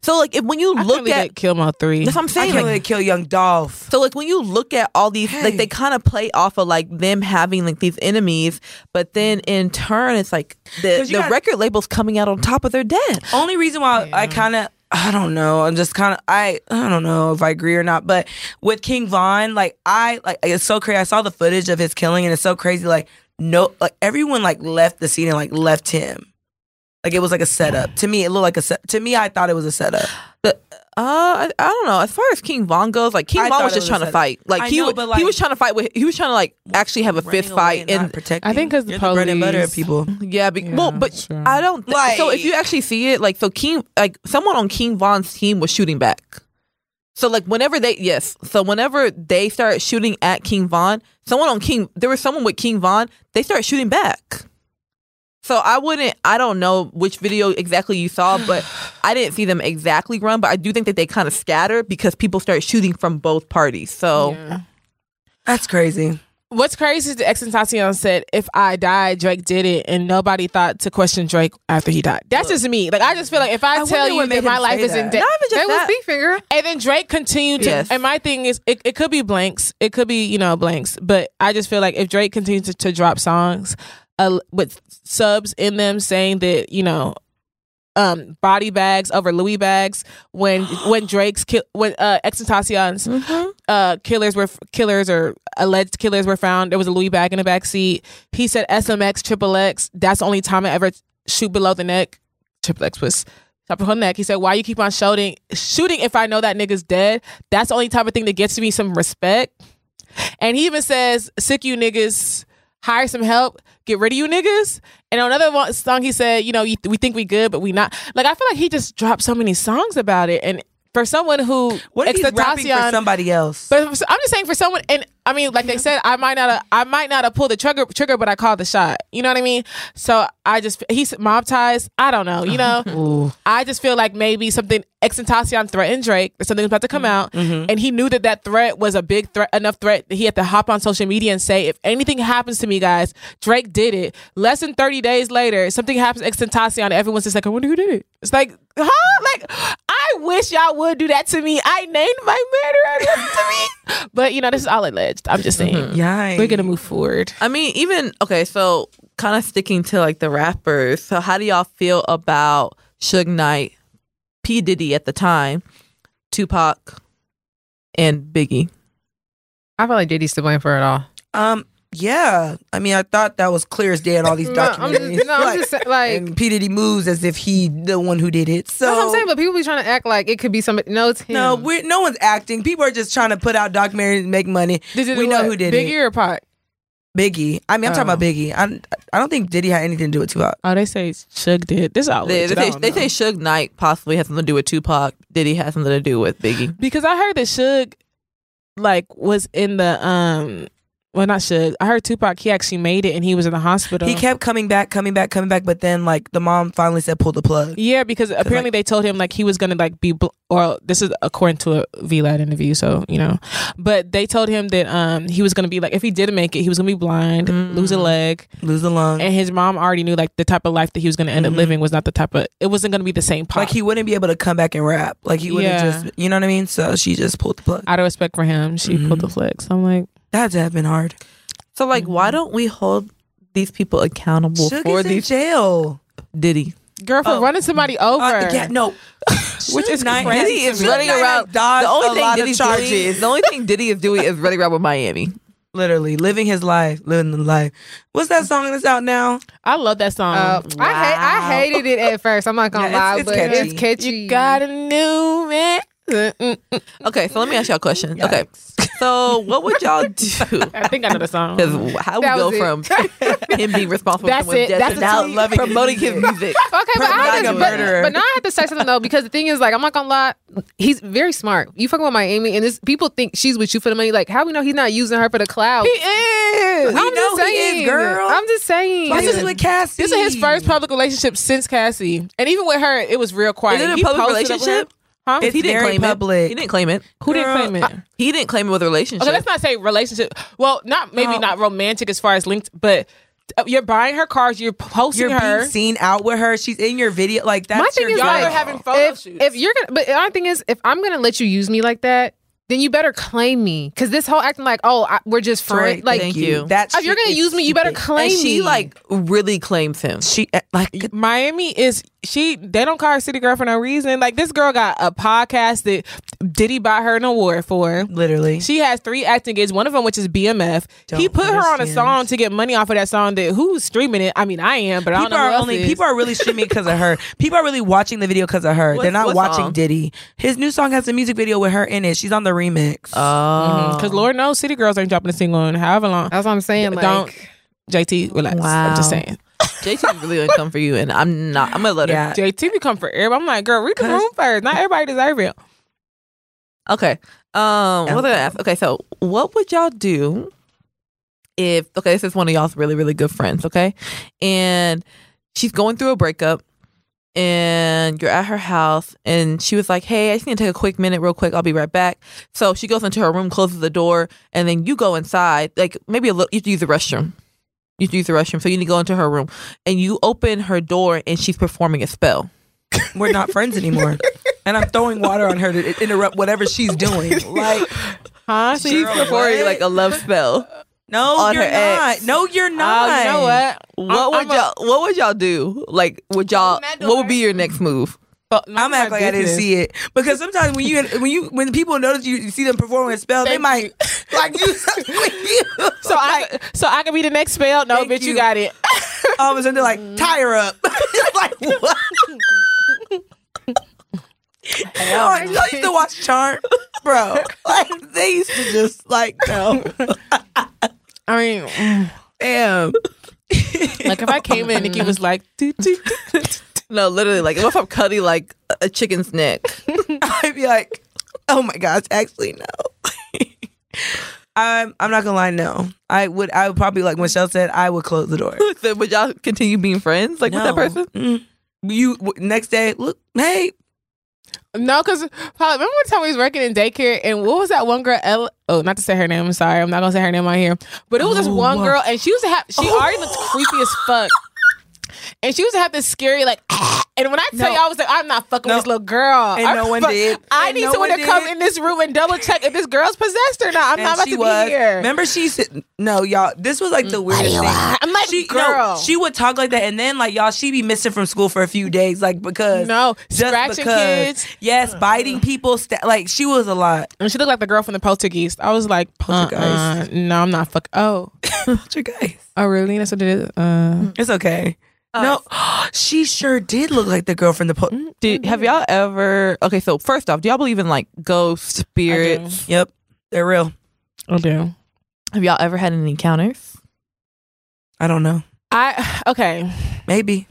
So like if when you I look look at at Kill Mo 3. that's what I'm I saying. can't Like, kill Young Dolph. so like when you look at all these Hey. like they kind of play off of like them having like these enemies, but then in turn it's like the 'Cause you the got- record label's coming out on top of their dead. Only reason why I kind of I don't know. I'm just kind of I I don't know if I agree or not. But with King Von, like I like it's so crazy. I saw the footage of his killing, and it's so crazy. Like no, like everyone like left the scene and like left him. Like it was like a setup. To me, it looked like a set. To me, I thought it was a setup. But uh, I, I don't know. As far as King Von goes, like King I Von was just was trying to fight. Like I he know, wa- but, he was trying to fight with he was trying to like actually have a Running fifth fight and and not protecting. I think 'cause the You're bread and butter of people. Yeah, be, Yeah, well, but that's true. I don't. Th- so if you actually see it, like, so King, like, someone on King Von's team was shooting back. So like, whenever they, yes, so whenever they started shooting at King Von, someone on King, there was someone with King Von, they start shooting back. So I wouldn't, I don't know which video exactly you saw, but I didn't see them exactly run. But I do think that they kind of scattered because people start shooting from both parties. So Yeah. That's crazy. What's crazy is the Extentacion said, if I die, Drake did it, and nobody thought to question Drake after he died. That's just me. Like, I just feel like if I, I tell you that my life say is in that. debt, not even That just was that. finger. and then Drake continued to, Yes. and my thing is, it, it could be blanks, it could be, you know, blanks, but I just feel like if Drake continues to, to drop songs uh, with subs in them saying that, you know, um, body bags over Louis bags when when Drake's ki- when uh Extentacion's uh killers were killers or alleged killers were found. There was a Louis bag in the back seat. He said SMX triple X that's the only time I ever shoot below the neck. Triple X was top of her neck. He said why you keep on shooting shooting if I know that nigga's dead? That's the only type of thing that gets me some respect. And he even says sick you niggas hire some help get rid of you niggas. And on another one- song he said you know we think we good but we not. Like I feel like he just dropped so many songs about it. And for someone who What if he's rapping for somebody else? but I'm just saying for someone, and I mean, like they said, I might not, have, I might not have pulled the trigger, trigger, but I called the shot. You know what I mean? So I just, he's mob ties. I don't know. You know, I just feel like maybe something Extentacion threatened Drake. that Something was about to come out, mm-hmm. and he knew that that threat was a big threat, enough threat that he had to hop on social media and say, if anything happens to me, guys, Drake did it. Less than thirty days later, something happens to Extentacion, everyone's just like, I wonder who did it. It's like, huh? Like, I wish y'all would do that to me. I named my murderer to me, but you know, this is all alleged. I'm just saying. Yeah, We're gonna move forward. I mean, even okay, so kind of sticking to like the rappers. So how do y'all feel about Suge Knight, P. Diddy at the time, Tupac, and Biggie? I feel like Diddy's to blame for it all. Um, yeah. I mean, I thought that was clear as day in all these No, I'm documentaries. just, no, I'm Like, just saying, like. and P Diddy moves as if he the one who did it. So That's what I'm saying, but people be trying to act like it could be somebody. No, it's him. no, we're, no one's acting. People are just trying to put out documentaries and make money. Did you we know what? who did it. Biggie it. or Pac? Biggie. I mean, I'm talking Oh. about Biggie. I, I don't think Diddy had anything to do with Tupac. Oh, they say Suge did. This is all They, alleged. they, say, don't they say Suge Knight possibly has something to do with Tupac. Diddy has something to do with Biggie. because I heard that Suge like was in the um. Well, not Suge. I heard Tupac. He actually made it, and he was in the hospital. He kept coming back, coming back, coming back, but then like the mom finally said, "Pull the plug." Yeah, because apparently they told him like he was gonna like be, bl- or this is according to a VLAD interview, so you know, but they told him that um he was gonna be like if he didn't make it, he was gonna be blind, mm. lose a leg, Lose a lung. and his mom already knew like the type of life that he was gonna end up mm-hmm. living was not the type of it wasn't gonna be the same pop. like he wouldn't be able to come back and rap. Like he wouldn't Yeah. just, you know what I mean? So she just pulled the plug. out of respect for him, she pulled mm-hmm. the flex. I'm like, That had to have been hard. So like, why don't we hold these people accountable Suge for is in these jail. Diddy? girl, for Oh. running somebody over. Uh, yeah, no. Which is Suge Knight- crazy Diddy is running around. dodged The only a thing lot of Diddy's charges. doing, the only thing Diddy is doing is running around with Miami. Literally living his life, living the life. What's that song that's out now? I love that song. Uh, I hate. I hated it at first. I'm not gonna Yeah, lie, it's- it's but catchy. it's catchy. you got a new man. Okay, so let me ask y'all a question. Okay, So what would y'all do? I think I know the song. Because how we go was from him being responsible That's for someone's death That's to now. Loving promoting his music. music. Okay, but I, Like had to, but, but now I have to say something though because the thing is like I'm not gonna lie, he's very smart. You fucking with Miami, and this people think she's with you for the money. Like how we know he's not using her for the clout? He is. We I'm know just he is, saying, girl. I'm just saying. This is with Cassie. This is his first public relationship since Cassie, and even with her, it was real quiet. Is it a He public posted up relationship? Her- Huh? It's he didn't very claim public. it. He didn't claim it. Who didn't claim it? He didn't claim it with a relationship. Okay, let's not say relationship. Well, not maybe No. not romantic as far as linked, but uh, you're buying her cars, you're posting You're her. being seen out with her. She's in your video. Like that's My thing your is Y'all like are having photo if, shoots. if you're gonna, but the only thing is if I'm gonna let you use me like that, then you better claim me because this whole acting like oh I, we're just Right, friends. Like thank you. That's if you're gonna use me, you better claim and she me. like really claims him. she uh, like Miami is she they don't call her city girl for no reason. Like this girl got a podcast that Diddy bought her an award for. literally. She has three acting gigs, one of them which is BMF. he Don't put her on a song to get money off of that song that who's streaming it? I mean I am, but I don't People know who are else only is. people are really streaming because of her. People are really watching the video because of her. What- They're not watching song? Diddy. His new song has a music video with her in it. She's on the remix. Oh, because Lord knows city girls ain't dropping a single in however long. that's what I'm saying. Like, Don't JT relax. I'm just saying. JT really gonna come for you, and I'm not. I'm gonna let her. yeah. JT become for everybody. I'm like, girl, read the room first. Not everybody deserve it. Okay. Um, what was I gonna ask? Okay, so what would y'all do if okay, this is one of y'all's really, really good friends, okay? And she's going through a breakup and you're at her house and she was like, Hey, I just need to take a quick minute, real quick, I'll be right back. So she goes into her room, closes the door, and then you go inside, like maybe a little you use the restroom. You use the restroom. So you need to go into her room and you open her door and she's performing a spell. We're not friends anymore. and I'm throwing water on her to interrupt whatever she's doing. Like, Huh? She's performing like a love spell. No, you're not. ex. No, you're not. Oh, you know what? What I'm- would I'm y'all What would y'all do? Like, would y'all? What would be your next move? But none I'm of acting like I didn't see it because sometimes when you when you when people notice you, you see them performing a spell, they Thank might like you. you So I, so I could be the next spell. No, Thank bitch, you. you. got it. all of a sudden they're like mm. tie her up. It's like what? Hell, I used to watch Charm, bro. Like they used to just like no, I mean, damn. like if I came in Nikki was like, "Doo, doo, doo, doo." No, literally. Like, if I'm cutting like a chicken's neck? I'd be like, oh my gosh, actually no. I'm I'm not gonna lie, no. I would I would probably like Michelle said, I would close the door. so would y'all continue being friends like with that person? Mm. You w- next day, look, hey, no, because probably remember one time we was working in daycare and what was that one girl? Oh, not to say her name. I'm sorry, I'm not gonna say her name out here. But it was this oh, one wow. girl and she was to have. She already looked creepy as fuck. And she was to have this scary like, and when I tell No. you, I was like, I'm not fucking No. with this little girl. And I'm no one fuck- did. I And need no someone one to come in this room and double check if this girl's possessed or not. I'm and not about to was. be here. Remember, she said, no, y'all. This was like the weirdest thing. I'm like, She, girl. no, she would talk like that, and then like y'all, she be missing from school for a few days, like because No, just scratching because. kids. Yes, biting people. Sta- like she was a lot. And she looked like the girl from the Poltergeist. I was like, Poltergeist. uh-uh. No, I'm not fuck. Oh, guys? oh, really? That's what it is. Uh, It's okay. No, she sure did look like the girl from the. Po- Do, have y'all ever? Okay, so first off, do y'all believe in like ghosts, spirits? yep, they're real. I do. Have y'all ever had any encounters? I don't know. I okay. Maybe.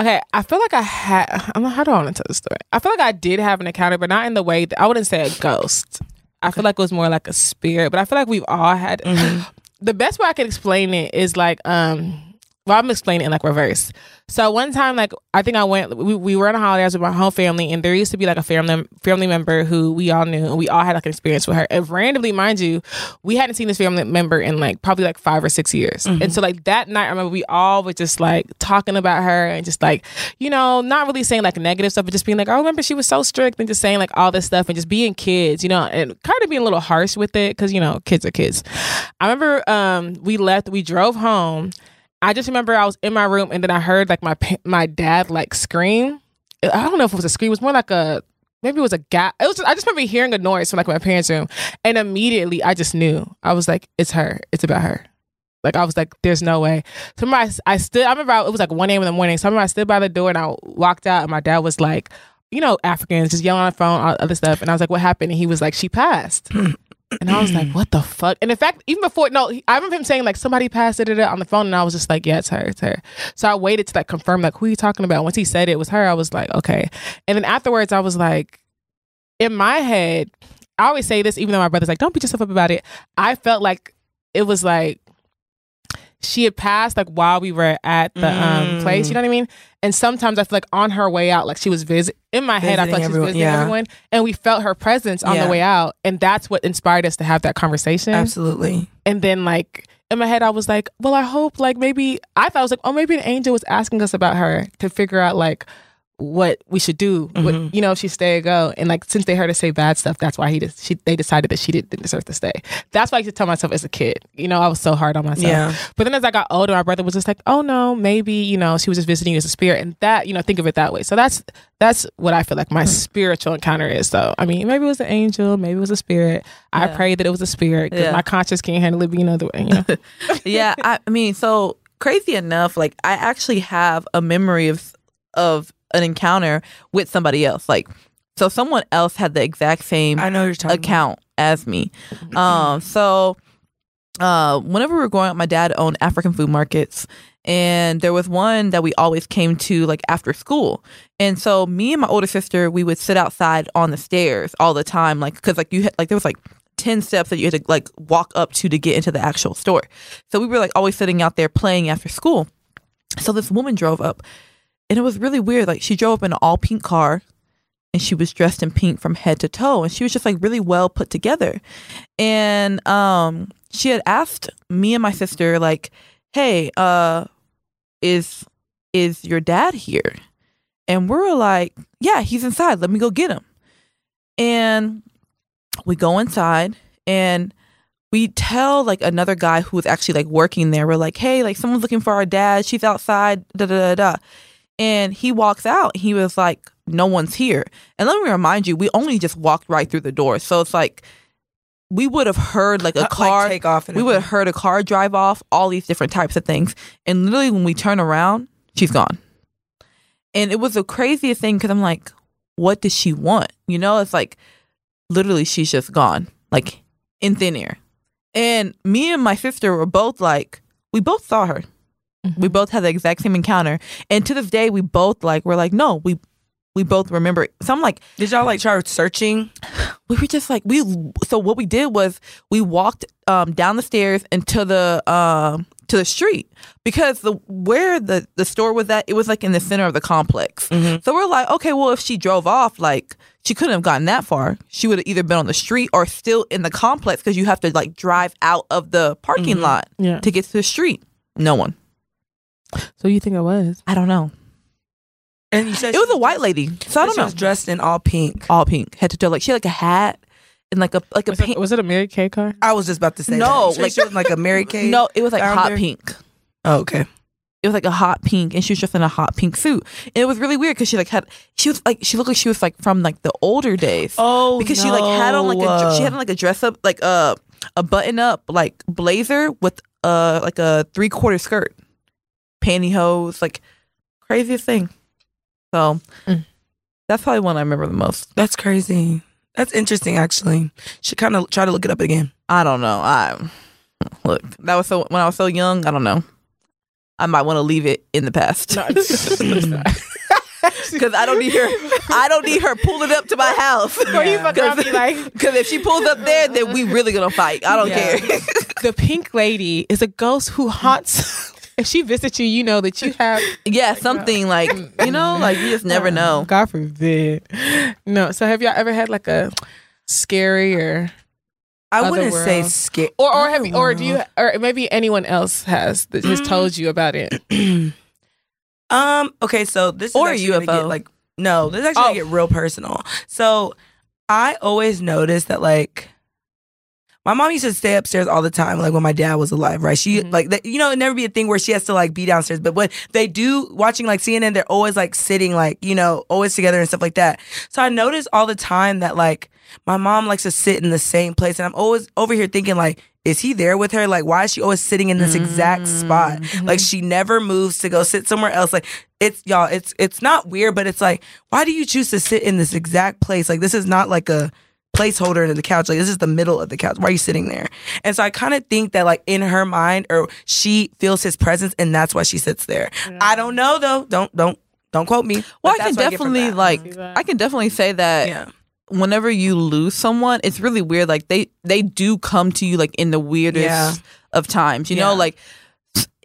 Okay, I feel like I had. I'm not how do I want to tell the story? I feel like I did have an encounter, but not in the way that I wouldn't say a ghost. I feel like it was more like a spirit, but I feel like we've all had. The best way I can explain it is like, um, well, I'm explaining it in like reverse. So one time, like I think I went, we, we were on a holiday I with my whole family, and there used to be like a family family member who we all knew, and we all had like an experience with her. And randomly, mind you, we hadn't seen this family member in like probably like five or six years. And so like that night, I remember we all were just like talking about her and just like, you know, not really saying like negative stuff, but just being like, oh, remember she was so strict and just saying like all this stuff and just being kids, you know, and kind of being a little harsh with it because you know kids are kids. I remember um we left, we drove home. I just remember I was in my room and then I heard like my my dad like scream. I don't know if it was a scream. It was more like a maybe it was a gap. It was. I just remember hearing a noise from like my parents' room, and immediately I just knew. I was like, "It's her. It's about her." Like I was like, "There's no way." So I, remember I, stood. I remember I- it was like one a.m. in the morning. So I I stood by the door and I walked out, and my dad was like, "You know, Africans just yelling on the phone, all other stuff." And I was like, "What happened?" And he was like, "She passed." And I was like, what the fuck? And in fact, even before, no, I remember him saying like somebody passed it on the phone, and I was just like, yeah, it's her, it's her. So I waited to like confirm like who you talking about. And once he said it was her, I was like, okay. And then afterwards, I was like, in my head, I always say this, even though my brother's like, don't beat yourself up about it. I felt like it was like she had passed like while we were at the um Mm. place, you know what I mean? And sometimes I feel like on her way out, like she was visit in my head, I felt like she was visiting yeah. everyone. And we felt her presence on Yeah. the way out. And that's what inspired us to have that conversation. Absolutely. And then like in my head, I was like, well, I hope like maybe I thought I was like, oh, maybe an angel was asking us about her to figure out like what we should do. What, Mhm. you know, if she stay or go. And like since they heard her say bad stuff, that's why he did, she they decided that she didn't deserve to stay. That's why I used to tell myself as a kid. You know, I was so hard on myself. Yeah. But then as I got older, my brother was just like, oh no, maybe, you know, she was just visiting you as a spirit. And that, you know, think of it that way. So that's that's what I feel like my spiritual encounter is. So I mean, maybe it was an angel, maybe it was a spirit. I Yeah. pray that it was a spirit because Yeah. my conscience can't handle it being another way, you know. yeah, I, I mean, so crazy enough, like I actually have a memory of of an encounter with somebody else. Like, so someone else had the exact same I know you're talking account as me. Um, so uh, whenever we were growing up, my dad owned African food markets, and there was one that we always came to like after school. And so me and my older sister, we would sit outside on the stairs all the time, like because like you had like there was like. 10 steps that you had to like walk up to to get into the actual store. So we were like always sitting out there playing after school. So this woman drove up and it was really weird. Like she drove up in an all pink car and she was dressed in pink from head to toe and she was just like really well put together. And um she had asked me and my sister like hey uh is is your dad here? And we're like yeah he's inside. Let me go get him. And we go inside and we tell like another guy who was actually like working there. We're like hey like someone's looking for our dad. She's outside. Da da da da and he walks out. He was like no one's here. And let me remind you we only just walked right through the door. So it's like we would have heard like a Like, car take off we would have heard a car drive off all these different types of things. And literally when we turn around she's gone. And it was the craziest thing because i'm like what does she want? You know it's like literally she's just gone like in thin air. And me and my sister were both like we both saw her we both had the exact same encounter and to this day we both like we're like no we we both remember it. so i'm like Did y'all like try searching? we were just like we so what we did was we walked um down the stairs into the um to the street because the where the the store was at it was like in the center of the complex Mhm. so we're like okay well if she drove off like she couldn't have gotten that far she would have either been on the street or still in the complex because you have to like drive out of the parking Mhm. lot Yeah. to get to the street no one So you think it was? i don't know And you said it was a white lady so i don't know. She know was dressed in all pink. all pink head to toe like she had like a hat and like a like a Was pink it, was it a Mary Kay car? I was just about to say No, that. Like- she was like a Mary Kay. no it was like down hot there? pink Oh, okay. it was like a hot pink and she was just in a hot pink suit and it was really weird because she like had she was like she looked like she was like from like the older days Oh, because she like had on like a dr- she had on like a dress up like a a button up like blazer with uh like a three quarter skirt pantyhose like craziest thing so Mm. that's probably one i remember the most That's crazy. That's interesting, actually. Should kind of try to look it up again. i don't know i look that was so when i was so young i don't know i might want to leave it in the past No, it's- it's not. Because I don't need her. I don't need her pulling up to my house. Or you fuck around and be like, Because if she pulls up there, then we really gonna fight. I don't Yeah. care. the pink lady is a ghost who haunts. If she visits you, you know that you have. yeah, something like you know, like you just never know. God forbid. No. So have y'all ever had like a scary or I wouldn't say world. scary. or or have you, or do you or maybe anyone else has that has Mm. told you about it? Um. Okay. So this Or is gonna UFO. Get, like no, this is actually gonna Oh. get real personal. So I always noticed that like my mom used to stay upstairs all the time, like when my dad was alive, right? She Mhm. like that, you know, it'd never be a thing where she has to like be downstairs. But when they do watching like CNN, they're always like sitting like you know always together and stuff like that. So I noticed all the time that like my mom likes to sit in the same place, and I'm always over here thinking like, is he there with her? Like, why is she always sitting in this exact spot? Like she never moves to go sit somewhere else. Like it's y'all, it's it's not weird, but it's like, why do you choose to sit in this exact place? Like this is not like a placeholder in the couch. Like this is the middle of the couch. Why are you sitting there? And so I kind of think that like in her mind, or she feels his presence, and that's why she sits there. I don't know though. Don't don't don't quote me. Well, I can that's what get from definitely that. like. I can definitely say that. yeah. Whenever you lose someone, it's really weird. Like they they do come to you like in the weirdest Yeah. of times. You Yeah. know, like,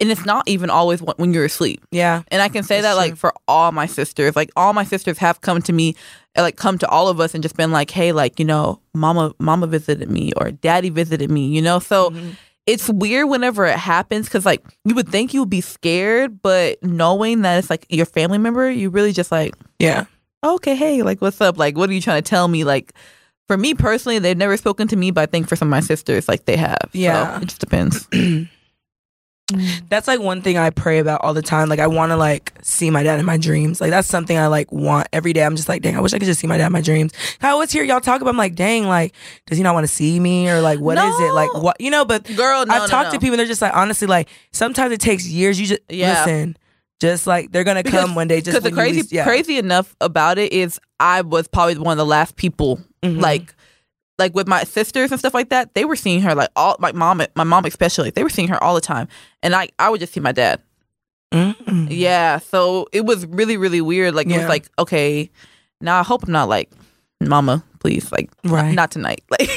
and it's not even always when when you're asleep. Yeah. And I can say That's that like true. for all my sisters, like all my sisters have come to me, like come to all of us and just been like, hey, like you know, mama, mama visited me or daddy visited me, you know. So Mm-hmm. it's weird whenever it happens because like you would think you would be scared, but knowing that it's like your family member, you really just like, Yeah. okay, hey, like what's up? Like what are you trying to tell me? Like. For me personally, they've never spoken to me, but I think for some of my sisters, like they have. So Yeah. it just depends. That's like one thing I pray about all the time. Like I want to like see my dad in my dreams. Like that's something I like want every day. I'm just like, dang, I wish I could just see my dad in my dreams. I always hear y'all talk about. I'm like, dang, like does he not want to see me or like what is it? Like what you know? But Girl, no, I've no, talked to no. people. They're just like honestly, like sometimes it takes years. You just Yeah. listen. Just like they're gonna Because- come one day. Just because the crazy least- yeah. crazy enough about it is I was probably one of the last people Mhm. like like with my sisters and stuff like that. They were seeing her like all my mom my mom especially they were seeing her all the time, and I I would just see my dad. Mm-mm. Yeah, so it was really really weird. Like it was like okay, now I hope I'm not like mama, please like Right. not tonight. Like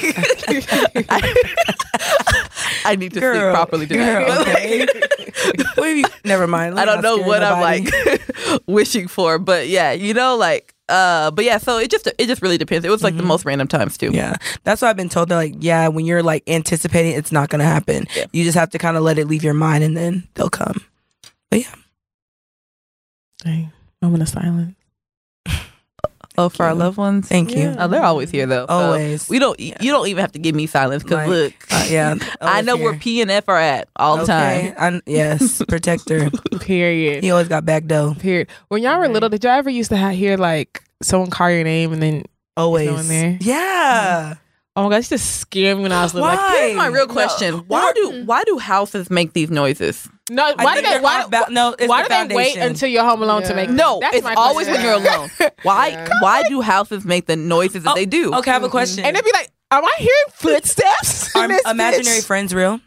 I, need to Girl, sleep properly tonight. girl, okay. What never mind. I don't know what I'm like wishing for, but yeah, you know, like, uh, but yeah, so it just it just really depends. It was like the most random times too. Mm-hmm. Yeah, that's what I've been told. They're like, yeah, when you're like anticipating, it's not gonna happen. Yeah. You just have to kind of let it leave your mind, and then they'll come. But yeah, Dang. Moment of silence. Oh, for our loved ones. thank you. Oh, they're always here though. so Always. we don't. You don't even have to give me silence because Like, look, Uh, yeah, I always know where. P and F are at all the Okay, time. I, yes, protector. Period. he always got back though. Period. When y'all were little, did y'all ever used to ha- hear like someone call your name and then Always. no one there? Yeah. Oh my god, it just scared me when I was little. Like, Why? Here's my real question: Why do mm. why do houses make these noises? no, I why do they? Why, ba- no, it's why the do they wait until you're home alone to Yeah. make? No, That's it's my always when you're alone. Why Yeah. why do houses make the noises that Oh, they do? Okay, I have a mm-hmm. question. And they'd be like, "Am I hearing footsteps?" in Are imaginary bitch?" friends real?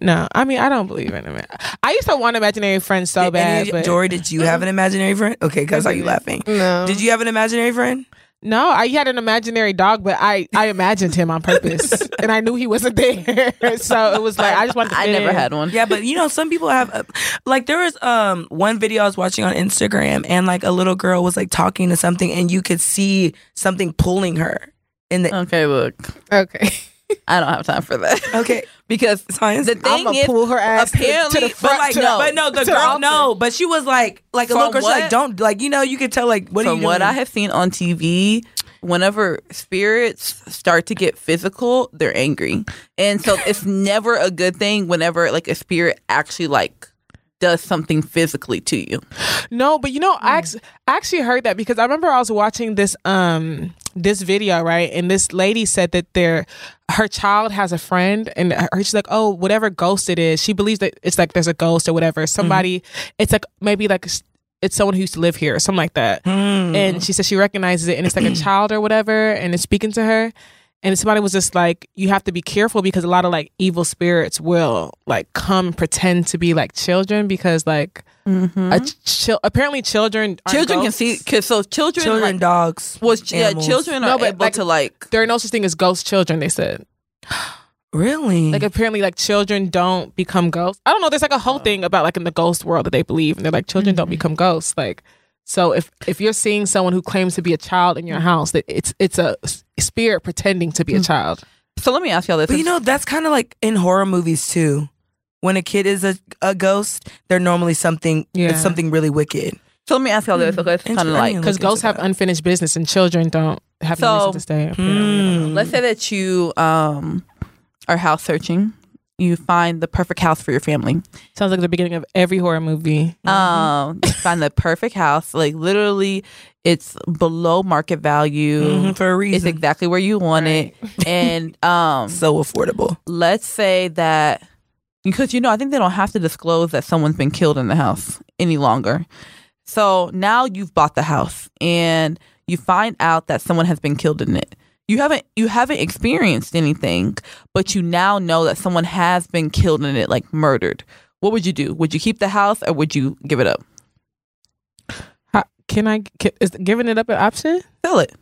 No, I mean I don't believe in them. I used to want imaginary friends so Did bad, any you- but Jory, did you have an mm-hmm. imaginary friend? Okay, because are you mm-hmm. laughing? No. Did you have an imaginary friend? No, I had an imaginary dog, but I I imagined him on purpose, and I knew he wasn't there. so it was like I just wanted. To I never in. had one. Yeah, but you know, some people have uh, like there was um one video I was watching on Instagram and like a little girl was like talking to something and you could see something pulling her in the Okay, look, Okay. I don't have time for that Okay, because science. the thing is, pull her ass to- to apparently, the but front like to- no, but no, the girl no, but she was like like a From little girl. She's like don't like you know you could tell like what from what? I have seen on TV, whenever spirits start to get physical, they're angry, and so it's never a good thing whenever like a spirit actually like does something physically to you. No, but you know, I, actually, I actually heard that because I remember I was watching this um this video right, and this lady said that their her child has a friend, and her, she's like, oh, whatever ghost it is, she believes that it's like there's a ghost or whatever. Somebody, it's like maybe like it's- someone who used to live here or something like that. Hmm. And she said she recognizes it, and it's like a child or whatever, and it's speaking to her. And somebody was just like, you have to be careful because a lot of like evil spirits will like come pretend to be like children because like mm-hmm. a chil- apparently children aren't Children can see, cause so children, children, like, dogs, was yeah, animals. children No, are but, able like- to like There are no such thing as ghost children. They said Really? like apparently like children don't become ghosts. I don't know. There's like a whole oh. thing about like in the ghost world that they believe, and they're like children don't mm-hmm. become ghosts. Like so, if if you're seeing someone who claims to be a child in your house, that it's it's a s- spirit pretending to be a child. So let me ask y'all this: But you know, that's kind of like in horror movies too. When a kid is a, a ghost, they're normally something Yeah. it's something really wicked. so let me ask y'all this. Okay, it's kind of like Because ghosts have unfinished business, and children don't have no So- reason to stay. apparently. Hmm. let's say that you um are house searching, you find the perfect house for your family. Sounds like the beginning of every horror movie. Um, find the perfect house. Like literally, it's below market value. Mhm, for a reason. It's exactly where you want it, and um, so affordable. let's say that because you know I think they don't have to disclose that someone's been killed in the house any longer. So now you've bought the house and you find out that someone has been killed in it. You haven't you haven't experienced anything, but you now know that someone has been killed in it, like murdered. What would you do? Would you keep the house or would you give it up? How, can I? Can, is giving it up an option? Sell it.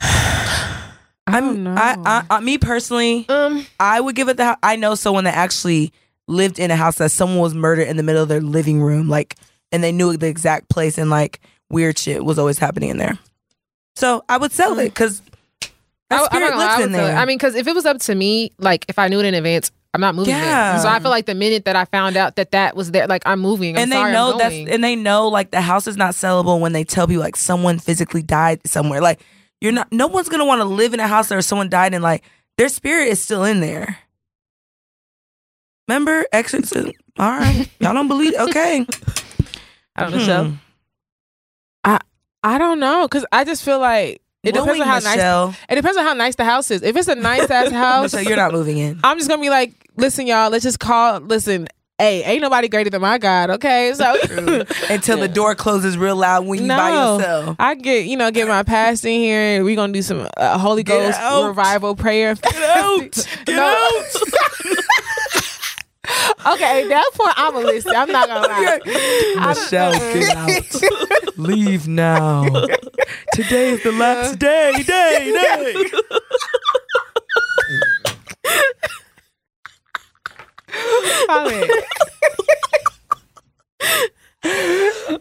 I don't know. I, I, I, me personally, Um, I would give it the. I know someone that actually lived in a house that someone was murdered in the middle of their living room, like, and they knew the exact place, and like weird shit was always happening in there. So I would sell it mm. because I, I'm spirit not gonna lives I would there. I mean, because if it was up to me, like if I knew it in advance, I'm not moving Yeah. there. So I feel like the minute that I found out that that was there, like I'm moving. I'm and they sorry, know I'm that's and they know like the house is not sellable when they tell you like someone physically died somewhere. Like you're not. No one's gonna want to live in a house where someone died and like their spirit is still in there. Remember exorcism? All right, y'all don't believe? Okay. I don't know. Michelle? I don't know because I just feel like it depends on how nice. It depends on how nice the house is. If it's a nice ass house, so you're not moving in. I'm just gonna be like, listen, y'all, let's just call. Listen, hey, ain't nobody greater than my God. Okay, so Until the door closes real loud when you by yourself. I get you know get my past in here. and we gonna do some uh, Holy Get Ghost out. revival prayer. Get out! Get No. out! Okay, at that point I'm a listen. I'm not gonna lie. Michelle, get out. Leave now. Today is the last day, day, day. Okay.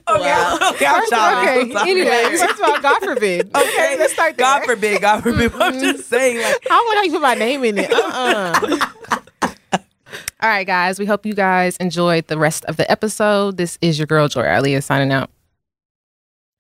Okay, okay, First, okay. Anyway, first of all, God forbid. Okay, let's start there. God forbid, God forbid. I'm just mm-hmm. saying, like, I don't want to put my name in it. Uh-uh. All right, guys. We hope you guys enjoyed the rest of the episode. This is your girl Joy Alia signing out.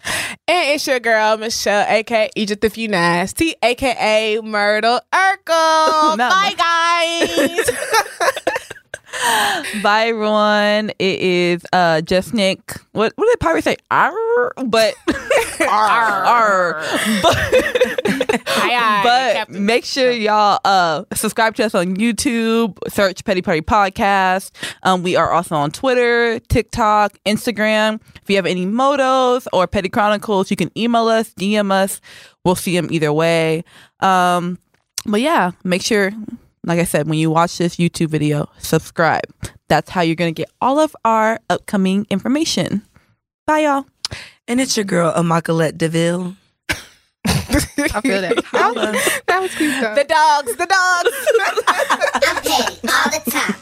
And it's your girl, Michelle, aka Egypt if you nasty, aka Myrtle Urkel. Bye, guys. Bye everyone. It is uh just Nick. What what did Pirate say? Arr, but arr, arr. But, Aye, aye, but Captain. make sure y'all uh subscribe to us on YouTube, search Petty Party Podcast. Um we are also on Twitter, TikTok, Instagram. If you have any motos or Petty Chronicles, you can email us, DM us. We'll see them either way. Um but yeah, make sure like I said, when you watch this YouTube video, subscribe. That's how you're going to get all of our upcoming information. Bye, y'all. and it's your girl, Immaculate de Vil. I feel that. that was cute though. the dogs, the dogs. I'm petty all the time.